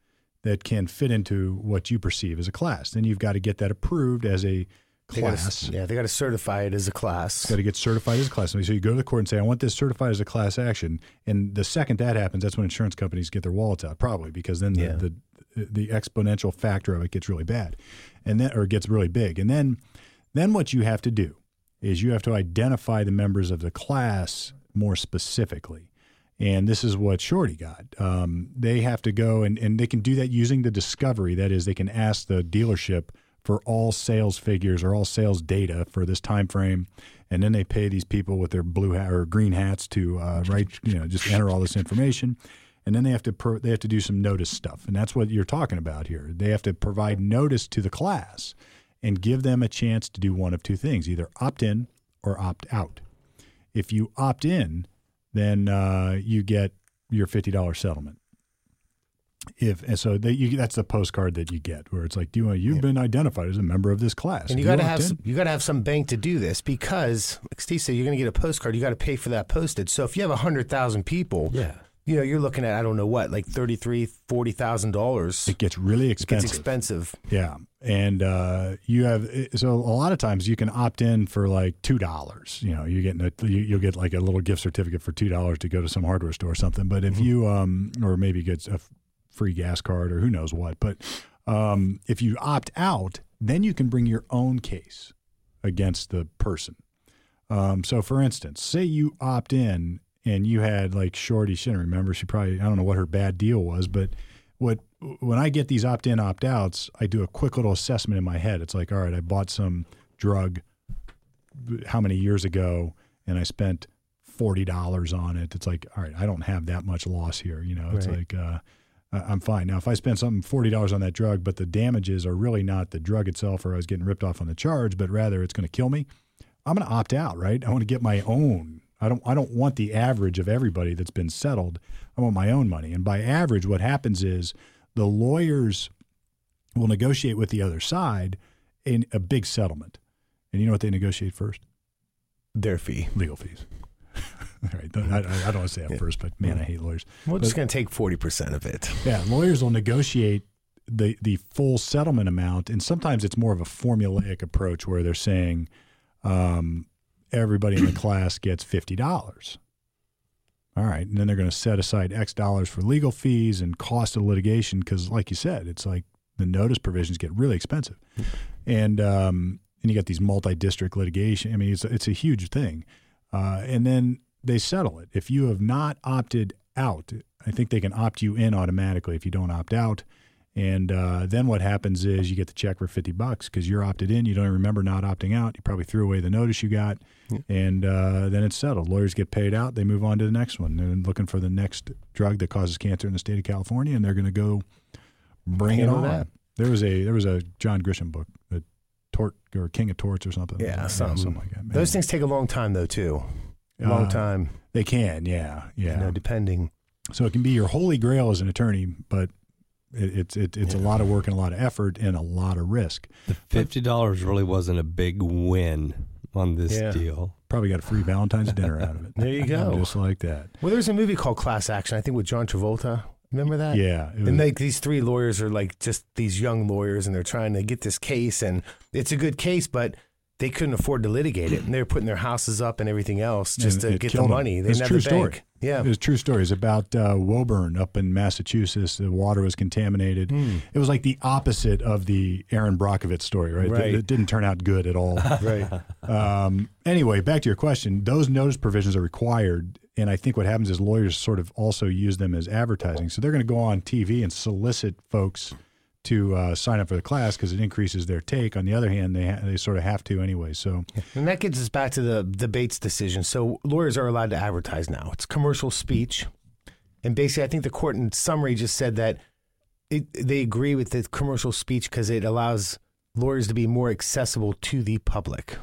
that can fit into what you perceive as a class. Then you've got to get that approved as a They gotta- class. yeah, they got to certify it as a class. Got to get certified as a class. So you go to the court and say, "I want this certified as a class action." And the second that happens, that's when insurance companies get their wallets out, probably because then the, Yeah. the the exponential factor of it gets really bad, and then or gets really big, and then then what you have to do is you have to identify the members of the class more specifically. And this is what Shorty got. Um, they have to go and, and they can do that using the discovery. That is, they can ask the dealership for all sales figures or all sales data for this time frame, and then they pay these people with their blue hat or green hats to uh, write, you know, just enter all this information, and then they have to pro- they have to do some notice stuff, and that's what you're talking about here. They have to provide notice to the class and give them a chance to do one of two things: either opt in or opt out. If you opt in, then uh, you get your fifty dollars settlement. If and so they, you, that's the postcard that you get, where it's like, do you want, you've been identified as a member of this class, And you got to have some, you got to have some bank to do this because, like Steve said, you're going to get a postcard. You got to pay for that postage. So if you have hundred thousand people, Yeah. You know, you're looking at I don't know what, like thirty three, forty thousand dollars. It gets really expensive. It's expensive. expensive. Yeah, and uh, you have so a lot of times you can opt in for like two dollars. You know, you get a, you, you'll get like a little gift certificate for two dollars to go to some hardware store or something. But if you um, or maybe get a free gas card or who knows what. But um, if you opt out, then you can bring your own case against the person. Um, so, for instance, say you opt in and you had like Shorty. She didn't remember. She probably I don't know what her bad deal was, but what when I get these opt in opt outs, I do a quick little assessment in my head. It's like, all right, I bought some drug how many years ago, and I spent forty dollars on it. It's like, all right, I don't have that much loss here. You know, it's Right. like. Uh, I'm fine now. If I spend something forty dollars on that drug, but the damages are really not the drug itself, or I was getting ripped off on the charge, but rather it's going to kill me, I'm going to opt out, right? I want to get my own. I don't. I don't want the average of everybody that's been settled. I want my own money. And by average, what happens is the lawyers will negotiate with the other side in a big settlement. And you know what they negotiate first? Their fee. Legal fees. All right. I, I I don't want to say that first, but man, I hate lawyers. We're just going to take forty percent of it. Yeah, lawyers will negotiate the the full settlement amount, and sometimes it's more of a formulaic approach where they're saying um, everybody in the class gets fifty dollars. All right, and then they're going to set aside X dollars for legal fees and cost of litigation because, like you said, it's like the notice provisions get really expensive, and um, and you got these multi-district litigation. I mean, it's it's a huge thing, uh, and then they settle it. If you have not opted out, I think they can opt you in automatically if you don't opt out. And uh, then what happens is you get the check for fifty bucks because you're opted in. You don't remember not opting out. You probably threw away the notice you got, and uh, then it's settled. Lawyers get paid out. They move on to the next one. They're looking for the next drug that causes cancer in the state of California, and they're going to go bring it on. that. There was a there was a John Grisham book, a Tort or King of Torts or something. Yeah, something. something like that. Those things take a long time though too. A long Uh, time. They can, yeah, yeah. You know, depending. So it can be your holy grail as an attorney, but it, it's it, it's a lot of work and a lot of effort and a lot of risk. The fifty dollars really wasn't a big win on this Yeah. deal. Probably got a free Valentine's dinner out of it. There you go. just like that. Well, there's a movie called Class Action. I think with John Travolta. Remember that? Yeah, was- And like these three lawyers are like just these young lawyers, and they're trying to get this case, and it's a good case, but they couldn't afford to litigate it, and they were putting their houses up and everything else just And to get the money. They It's a true story. Yeah. It was true stories about uh, Woburn up in Massachusetts. The water was contaminated. Hmm. It was like the opposite of the Erin Brockovich story, right? Right. It, it didn't turn out good at all. right. um, anyway, back to your question. Those notice provisions are required, and I think what happens is lawyers sort of also use them as advertising. So they're going to go on TV and solicit folks to uh, sign up for the class because it increases their take. On the other hand, they ha- they sort of have to anyway. So And that gets us back to the the Bates decision. So lawyers are allowed to advertise now. It's commercial speech, and basically, I think the court in summary just said that it, they agree with the commercial speech because it allows lawyers to be more accessible to the public.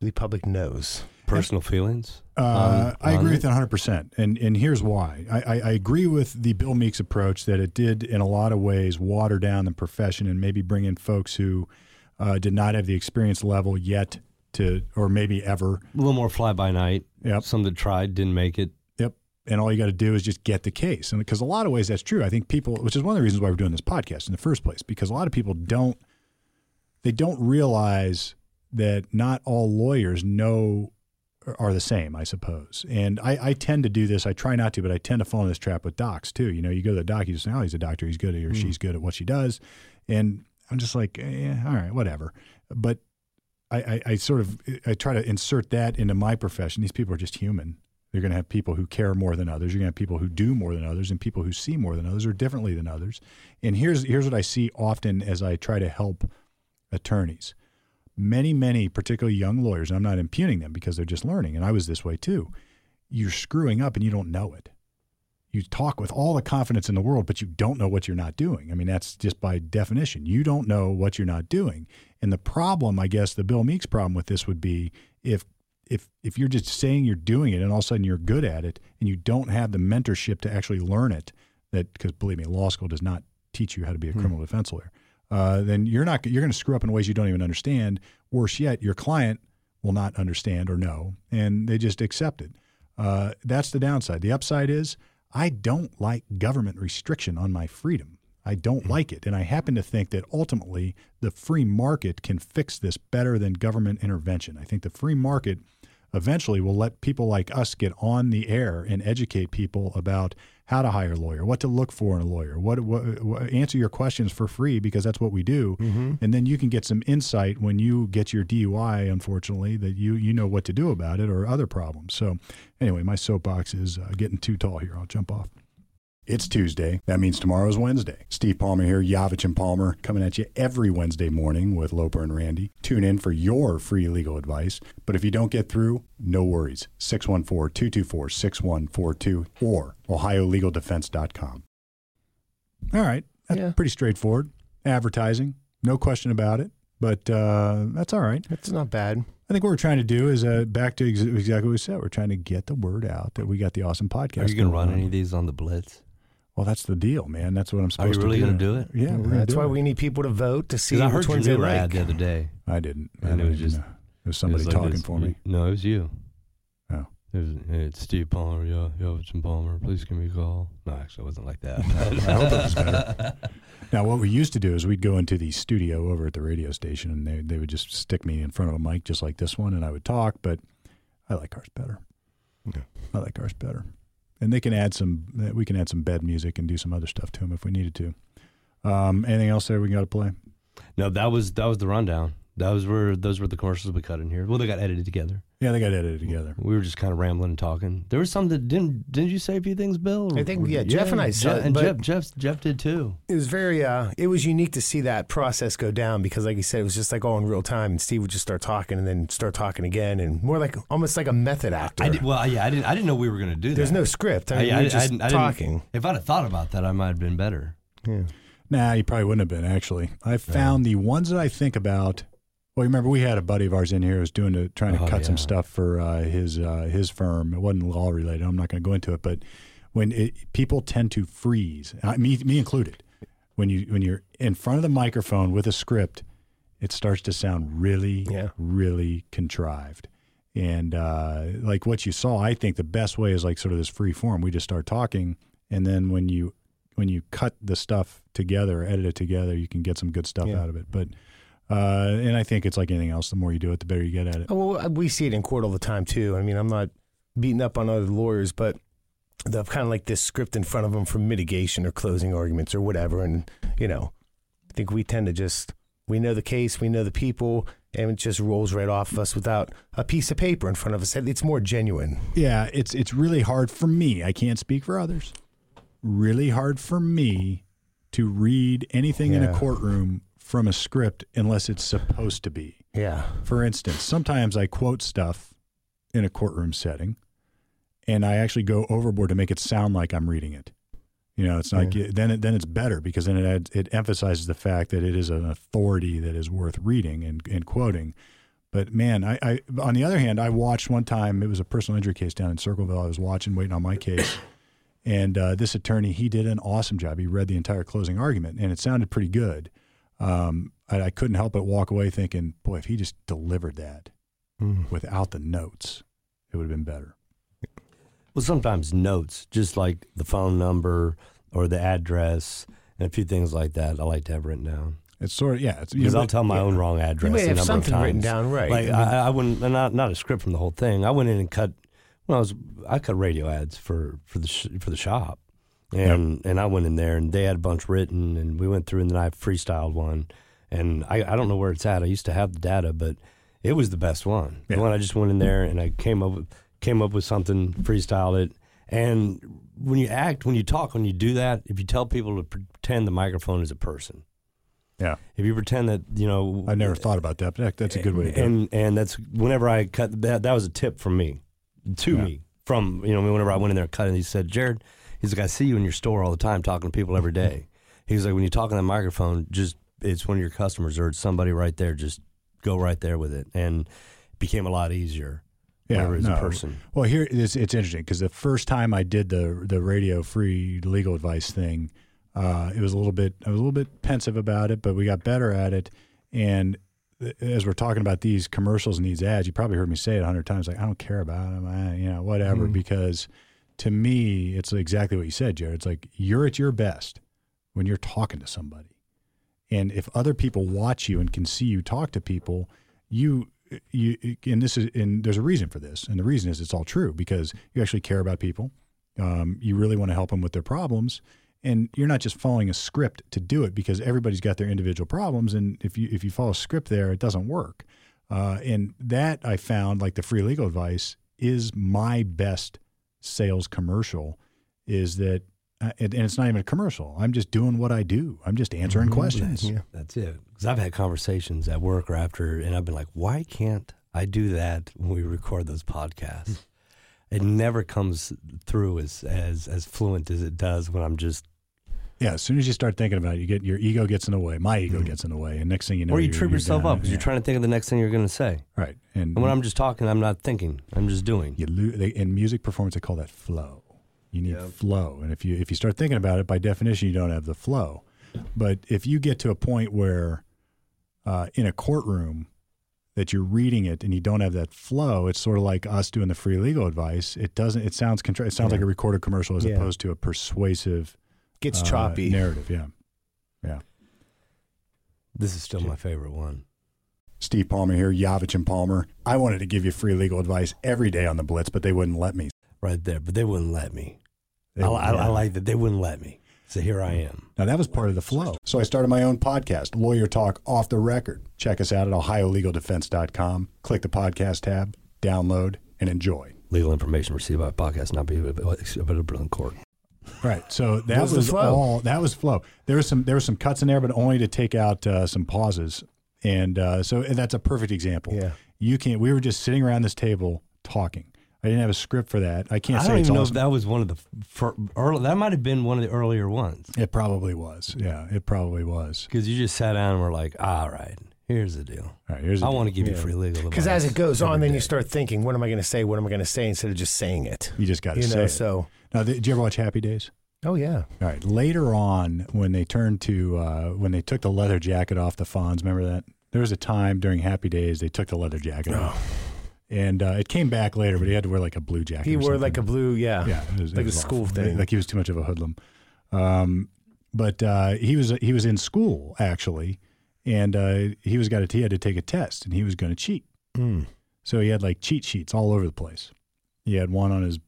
The public knows. Personal feelings. Uh, on- I agree with that 100%. And, and here's why. I, I, I agree with the Bill Meeks approach that it did, in a lot of ways, water down the profession and maybe bring in folks who uh, did not have the experience level yet to, or maybe ever. A little more fly by night. Yep. Some that tried didn't make it. Yep. And all you got to do is just get the case. And because a lot of ways that's true. I think people, which is one of the reasons why we're doing this podcast in the first place, because a lot of people don't, they don't realize that not all lawyers know are the same, I suppose. And I, I tend to do this. I try not to, but I tend to fall in this trap with docs too. You know, you go to the doc, you just say, oh, he's a doctor. He's good at, or Mm. she's good at what she does. And I'm just like, eh, all right, whatever. But I, I, I sort of I try to insert that into my profession. These people are just human. You're going to have people who care more than others. You're going to have people who do more than others, and people who see more than others or differently than others. And here's here's what I see often as I try to help attorneys. Many, many, particularly young lawyers. And I'm not impugning them because they're just learning, and I was this way too. You're screwing up and you don't know it. You talk with all the confidence in the world, but you don't know what you're not doing. I mean, that's just by definition. You don't know what you're not doing. And the problem, I guess, the Bill Meeks problem with this would be if if if you're just saying you're doing it and all of a sudden you're good at it and you don't have the mentorship to actually learn it, that because believe me, law school does not teach you how to be a hmm. criminal defense lawyer. Uh, then you're not you're going to screw up in ways you don't even understand. Worse yet, your client will not understand or know, and they just accept it. Uh, that's the downside. The upside is I don't like government restriction on my freedom. I don't like it. And I happen to think that ultimately the free market can fix this better than government intervention. I think the free market eventually will let people like us get on the air and educate people about how to hire a lawyer, what to look for in a lawyer, what, what, what answer your questions for free because that's what we do. And then you can get some insight when you get your DUI, unfortunately, that you you know what to do about it or other problems. So anyway, my soapbox is uh, getting too tall here. I'll jump off. It's Tuesday. That means tomorrow's Wednesday. Steve Palmer here, Yavich and Palmer, coming at you every Wednesday morning with Loper and Randy. Tune in for your free legal advice. But if you don't get through, no worries. 614 224 6142 or OhioLegalDefense.com. All right. That's Yeah. pretty straightforward. Advertising, no question about it. But uh, that's all right. That's not bad. I think what we're trying to do is uh, back to ex- exactly what we said. We're trying to get the word out that we got the awesome podcast. Are you going to run on. any of these on the Blitz? Well, that's the deal, man. That's what I'm supposed to do. Are you to really do. going to do it? Yeah, we're That's do why it. we need people to vote to see Because I which heard your ones they new ad like. the other day. I didn't. And I it was didn't just- know. it was somebody It was like talking this- for me. No, it was you. Oh. It was, it's Steve Palmer. Yeah, Yavich and Palmer. Please give me a call. No, actually, it wasn't like that. I hope it was better. Now, what we used to do is we'd go into the studio over at the radio station, and they they would just stick me in front of a mic just like this one, and I would talk. But I like ours better. Yeah. I like ours better. And they can add some. We can add some bed music and do some other stuff to them if we needed to. Um, anything else there we got to play? no, that was that was the rundown. Those were those were the commercials we cut in here. Well, they got edited together. Yeah, they got edited together. We were just kind of rambling and talking. There was some that didn't. Didn't you say a few things, Bill? I think, yeah, Jeff and I said- Jeff, and Jeff, Jeff, Jeff did too. It was very, uh, it was unique to see that process go down because, like you said, it was just like all in real time, and Steve would just start talking and then start talking again, and more like almost like a method actor. I did, well, yeah, I didn't. I didn't know we were going to do that. There's no script. I I- mean, I- we were I just didn't- I didn't- talking. If I'd have thought about that, I might have been better. Yeah. Nah, you probably wouldn't have been actually. I found the ones that I think about. Well, you remember we had a buddy of ours in here who was doing a, trying to Oh, cut some stuff for uh, his uh, his firm. It wasn't law related. I'm not going to go into it, but when it, people tend to freeze, uh, me me included, when you when you're in front of the microphone with a script, it starts to sound really Yeah. really contrived. And uh, like what you saw, I think the best way is like sort of this free form. We just start talking, and then when you when you cut the stuff together, edit it together, you can get some good stuff Yeah. out of it. But uh, and I think it's like anything else. The more you do it, the better you get at it. Oh, Well, we see it in court all the time too. I mean, I'm not beating up on other lawyers, but they have kind of like this script in front of them for mitigation or closing arguments or whatever. And you know, I think we tend to just we know the case, we know the people, and it just rolls right off of us without a piece of paper in front of us. It's more genuine. Yeah, it's it's really hard for me. I can't speak for others. Really hard for me to read anything in a courtroom from a script unless it's supposed to be. Yeah. For instance, sometimes I quote stuff in a courtroom setting and I actually go overboard to make it sound like I'm reading it. You know, it's not like then it, then it's better because then it adds, it emphasizes the fact that it is an authority that is worth reading and, and quoting. But man, I, I on the other hand, I watched one time. It was a personal injury case down in Circleville. I was watching, waiting on my case, and uh, this attorney he did an awesome job. He read the entire closing argument, and it sounded pretty good. Um, I, I couldn't help but walk away thinking, boy, if he just delivered that Mm. without the notes, it would have been better. Well, sometimes notes, just like the phone number or the address and a few things like that, I like to have written down. It's sort of yeah. It's, you Because know, I'll tell my own wrong address. You may a have number of something written times. down right. Like I mean- I, I wouldn't not not a script from the whole thing. I went in and cut. Well, I was I cut radio ads for for the sh- for the shop, and and I went in there and they had a bunch written, and we went through and then I freestyled one, and I I don't know where it's at. I used to have the data, but it was the best one. Yeah. The one I just went in there and I came up with, came up with something, freestyled it, and when you act, when you talk, when you do that, if you tell people to pretend the microphone is a person, yeah. if you pretend that you know I've never thought about that, but that's a good way to it. and and that's whenever I cut that that was a tip from me to Yeah. me from you know whenever I went in there and cut and he said Jared he's like I see you in your store all the time talking to people every day he's like when you talk on that microphone just it's one of your customers or it's somebody right there just go right there with it and it became a lot easier Yeah, no. a person Well, here it's it's interesting because the first time I did the the radio free legal advice thing, uh, it was a little bit I was a little bit pensive about it, but we got better at it. And th- as we're talking about these commercials and these ads, you probably heard me say it a hundred times, like I don't care about them, I, you know, whatever. Because to me, it's exactly what you said, Jared. It's like you're at your best when you're talking to somebody. And if other people watch you and can see you talk to people, you you and this is and there's a reason for this, and the reason is it's all true because you actually care about people. Um, you really want to help them with their problems, and you're not just following a script to do it because everybody's got their individual problems, and if you if you follow a script there, it doesn't work. Uh, and that I found, like the free legal advice, is my best sales commercial. Is that uh, and, and it's not even a commercial. I'm just doing what I do. I'm just answering questions. Yeah. that's it because I've had conversations at work or after and I've been like why can't I do that when we record those podcasts it never comes through as as as fluent as it does when I'm just Yeah, as soon as you start thinking about it, you get your ego gets in the way. My ego gets in the way, and next thing you know, Mm-hmm. or you trip yourself up because you're trying to think of the next thing you're going to say. right. And, And when I'm just talking, I'm not thinking. I'm just doing. you lo- they, in music performance, they call that flow. You need Yeah. flow, and if you if you start thinking about it, by definition, you don't have the flow. But if you get to a point where uh, in a courtroom that you're reading it and you don't have that flow, it's sort of like us doing the free legal advice. It doesn't. It sounds contra- It sounds like a recorded commercial as Yeah. opposed to a persuasive Gets uh, choppy. narrative. Yeah. Yeah. This is still my favorite one. Steve Palmer here, Yavich and Palmer. I wanted to give you free legal advice every day on the Blitz, but they wouldn't let me. Right there, but they wouldn't let me. They I, wouldn't I, I like that they wouldn't let me. So here I am. Now that was part of the flow. So I started my own podcast, Lawyer Talk Off the Record. Check us out at ohiolegaldefense.com. Click the podcast tab, download, and enjoy. Legal information received by podcast not be available in court. Right. So that was was, flow. all. That was flow. There was some. There were some cuts in there, but only to take out uh, some pauses. And uh, so and that's a perfect example. Yeah. You can't. We were just sitting around this table talking. I didn't have a script for that. I can't I say don't it's even know if that was one of the fir- early, that might have been one of the earlier ones It probably was. Yeah, it probably was. because you just sat down and were like, "All right, here's the deal. All right, here's the I want to give you free legal advice. Because as it goes on, every then you start thinking, what am I going to say? What am I going to say? Instead of just saying it. You just got to You say know, it. so, Now, did you ever watch Happy Days? oh, yeah. All right. Later on, when they turned to uh, when they took the leather jacket off the Fonz, remember that? There was a time during Happy Days they took the leather jacket off, and uh, it came back later, but he had to wear like a blue jacket. He or wore like a blue, yeah. yeah, was, like a school thing. Like he was too much of a hoodlum. Um, but uh, he was he was in school actually, and uh, he was got a, he had to take a test, and he was going to cheat. Mm. So he had like cheat sheets all over the place. He had one on his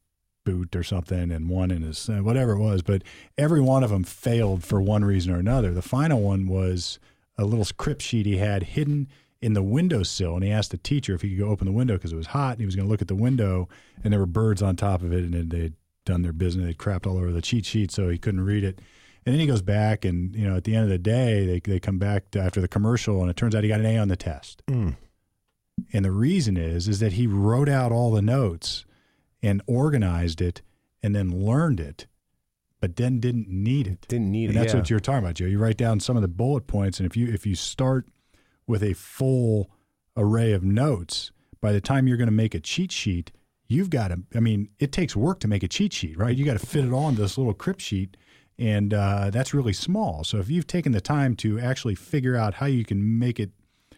boot or something and one in his uh, whatever it was, but every one of them failed for one reason or another. The final one was a little script sheet he had hidden in the windowsill, and he asked the teacher if he could go open the window because it was hot. And he was going to look at the window, and there were birds on top of it, and they'd done their business. They'd crapped all over the cheat sheet, so he couldn't read it. And then he goes back, and you know, at the end of the day, they they come back to after the commercial, and it turns out he got an A on the test. Mm. And the reason is is that he wrote out all the notes and organized it and then learned it, but then didn't need it. Didn't need And it. that's yeah. what you're talking about, Joe. You write down some of the bullet points, and if you if you start with a full array of notes, by the time you're going to make a cheat sheet, you've got to. I mean, it takes work to make a cheat sheet, right? You got to fit it on this little crypt sheet, and uh, that's really small. So if you've taken the time to actually figure out how you can make it,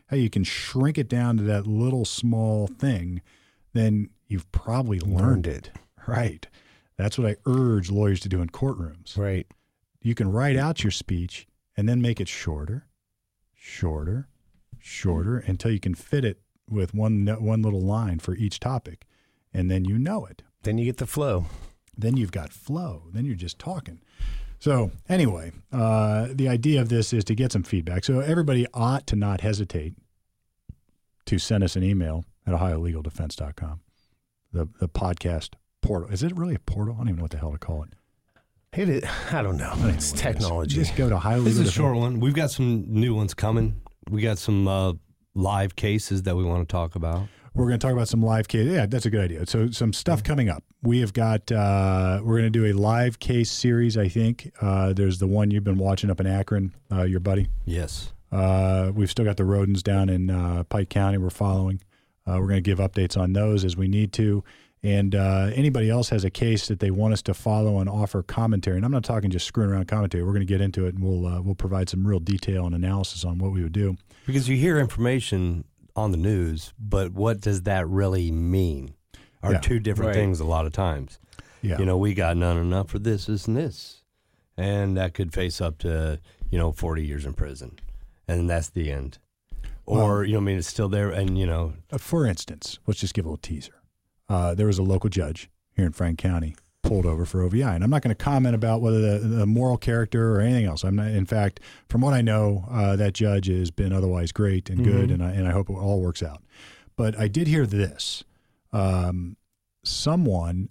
how you can shrink it down to that little small thing, then you've probably learned it, right? That's what I urge lawyers to do in courtrooms Right. you can write out your speech and then make it shorter shorter, shorter until you can fit it with one one little line for each topic, and then you know it. Then you get the flow. Then you've got flow. Then you're just talking. So anyway, uh, the idea of this is to get some feedback. So everybody ought to not hesitate to send us an email at ohiolegaldefense.com. The the podcast portal. Is it really a portal? I don't even know what the hell to call it. Hit it. I don't know. I don't It's what it is. technology. Just go to Ohio This is a short one. We've got some new ones coming. We got some uh, live cases that we want to talk about. We're going to talk about some live case. Yeah, that's a good idea. So some stuff coming up. We have got. Uh, we're going to do a live case series. I think uh, there's the one you've been watching up in Akron. Uh, your buddy. Yes. Uh, we've still got the rodents down in uh, Pike County. We're following. Uh, we're going to give updates on those as we need to. And uh, anybody else has a case that they want us to follow and offer commentary. And I'm not talking just screwing around commentary. We're going to get into it and we'll uh, we'll provide some real detail and analysis on what we would do. Because you hear information on the news, but what does that really mean? Are Yeah. two different Right. things a lot of times. Yeah. You know, we got none enough for this, this, and this. And that could face up to, you know, 40 years in prison. And that's the end. Or, you know, I mean, it's still there. And, you know, for instance, let's just give a little teaser. Uh, there was a local judge here in Frank County pulled over for OVI, and I'm not going to comment about whether the, the moral character or anything else. I'm not. In fact, from what I know, uh, that judge has been otherwise great and good, Mhm. and I and I hope it all works out. But I did hear this: um, someone,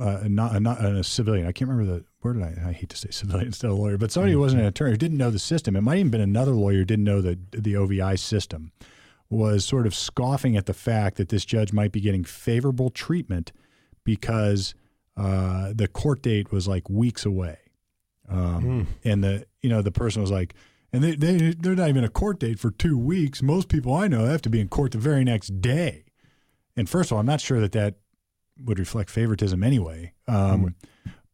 uh, not, not a civilian. I can't remember the where did I? I hate to say civilian instead of lawyer, but somebody who wasn't an attorney who didn't know the system. It might even been another lawyer who didn't know the the OVI system was sort of scoffing at the fact that this judge might be getting favorable treatment because uh, the court date was like weeks away, um, and the you know the person was like, and they they they're not even a court date for two weeks. Most people I know have to be in court the very next day. And first of all, I'm not sure that that would reflect favoritism anyway. Um,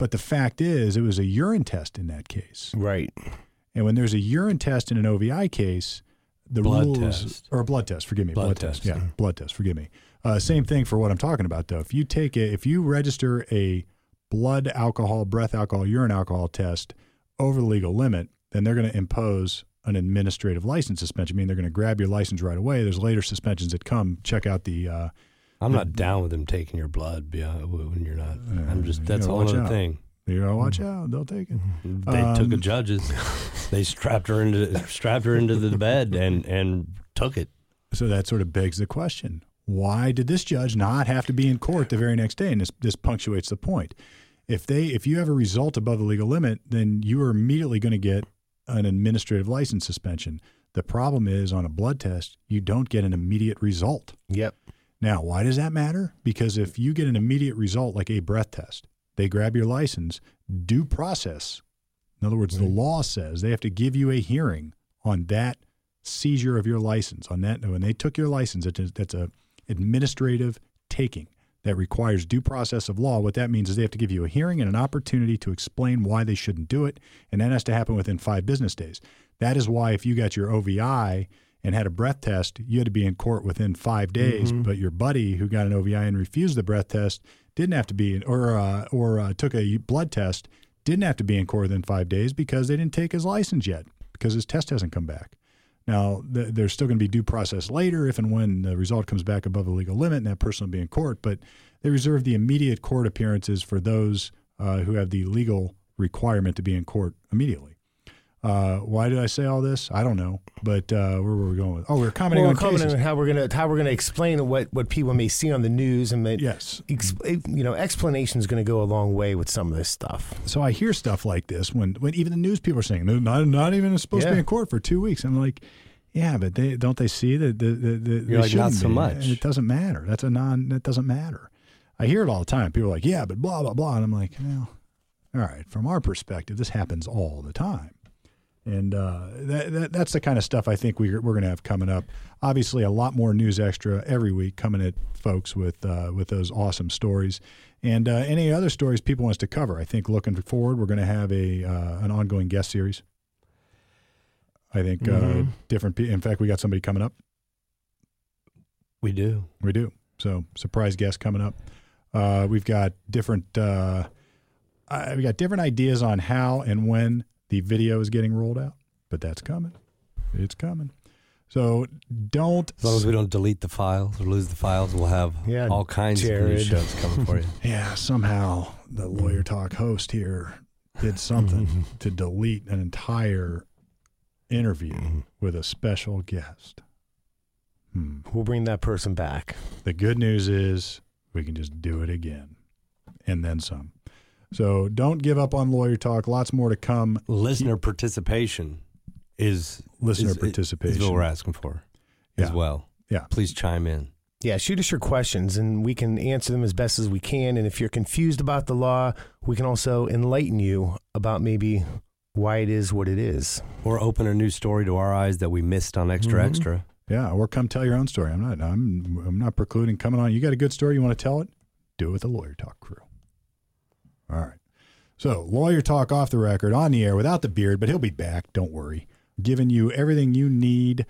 But the fact is, it was a urine test in that case. right. And when there's a urine test in an OVI case, the Blood rules test. or a blood test, forgive me, blood, Blood test. test, Yeah, yeah. blood test, forgive me. Uh, same thing for what I'm talking about though. If you take a if you register a blood alcohol, breath alcohol, urine alcohol test over the legal limit, then they're going to impose an administrative license suspension. I mean, they're going to grab your license right away. There's later suspensions that come. Check out the uh, I'm not down with them taking your blood yeah, uh, when you're not. I'm just, that's a whole other out. thing. you gotta watch mm. out. They'll take it. Mm-hmm. They took the Um, judges. they strapped her into strapped her into the bed and and took it. So that sort of begs the question: Why did this judge not have to be in court the very next day? And this this punctuates the point. If they if you have a result above the legal limit, then you are immediately going to get an administrative license suspension. The problem is on a blood test, you don't get an immediate result. Yep. Now, why does that matter? Because if you get an immediate result like a breath test, they grab your license, due process. In other words, the law says they have to give you a hearing on that seizure of your license. On that, when they took your license, that's a administrative taking that requires due process of law. What that means is they have to give you a hearing and an opportunity to explain why they shouldn't do it, and that has to happen within five business days. That is why if you got your OVI and had a breath test, you had to be in court within five days. But your buddy who got an OVI and refused the breath test didn't have to be or uh, or uh, took a blood test, didn't have to be in court within five days because they didn't take his license yet because his test hasn't come back. Now, th- there's still going to be due process later if and when the result comes back above the legal limit and that person will be in court, but they reserve the immediate court appearances for those uh, who have the legal requirement to be in court immediately. Uh, why did I say all this? I don't know, but uh, where were we going with? Oh, we are commenting Well, on we're commenting cases. on how we're gonna how we're gonna explain what what people may see on the news, and that Yes. ex, you know explanation is going to go a long way with some of this stuff. So I hear stuff like this when, when even the news people are saying they're not, not even supposed to be in court for two weeks. I'm like, yeah, but they don't they see that the, the, the they like, not shouldn't so be. much. It doesn't matter. That's a non. That doesn't matter. I hear it all the time. People are like, yeah, but blah blah blah, and I'm like, well, all right. From our perspective, this happens all the time. And uh, that, that that's the kind of stuff I think we're, we're going to have coming up. Obviously, a lot more news extra every week coming at folks with uh, with those awesome stories, and uh, any other stories people want us to cover. I think looking forward, we're going to have a uh, an ongoing guest series. I think uh, different. Pe- in fact, we got somebody coming up. We do. We do. So surprise guest coming up. Uh, we've got different. Uh, uh, we got different ideas on how and when the video is getting rolled out, but that's coming. It's coming. So don't. As long as we don't delete the files or lose the files, we'll have Yeah, all kinds of Jared. new shows coming for you. Yeah, somehow the lawyer talk host here did something to delete an entire interview with a special guest. Hmm. We'll bring that person back. The good news is we can just do it again and then some. So don't give up on lawyer talk. Lots more to come. Listener participation is Listener is- participation. is what we're asking for as well. Yeah. Please chime in. Yeah, shoot us your questions and we can answer them as best as we can. And if you're confused about the law, we can also enlighten you about maybe why it is what it is. Or open a new story to our eyes that we missed on Extra Mhm. Extra. Yeah, or come tell your own story. I'm not. I'm. I'm not precluding coming on. You got a good story. You want to tell it? Do it with the lawyer talk crew. All right. So lawyer talk off the record, on the air, without the beard, but he'll be back. Don't worry. Giving you everything you need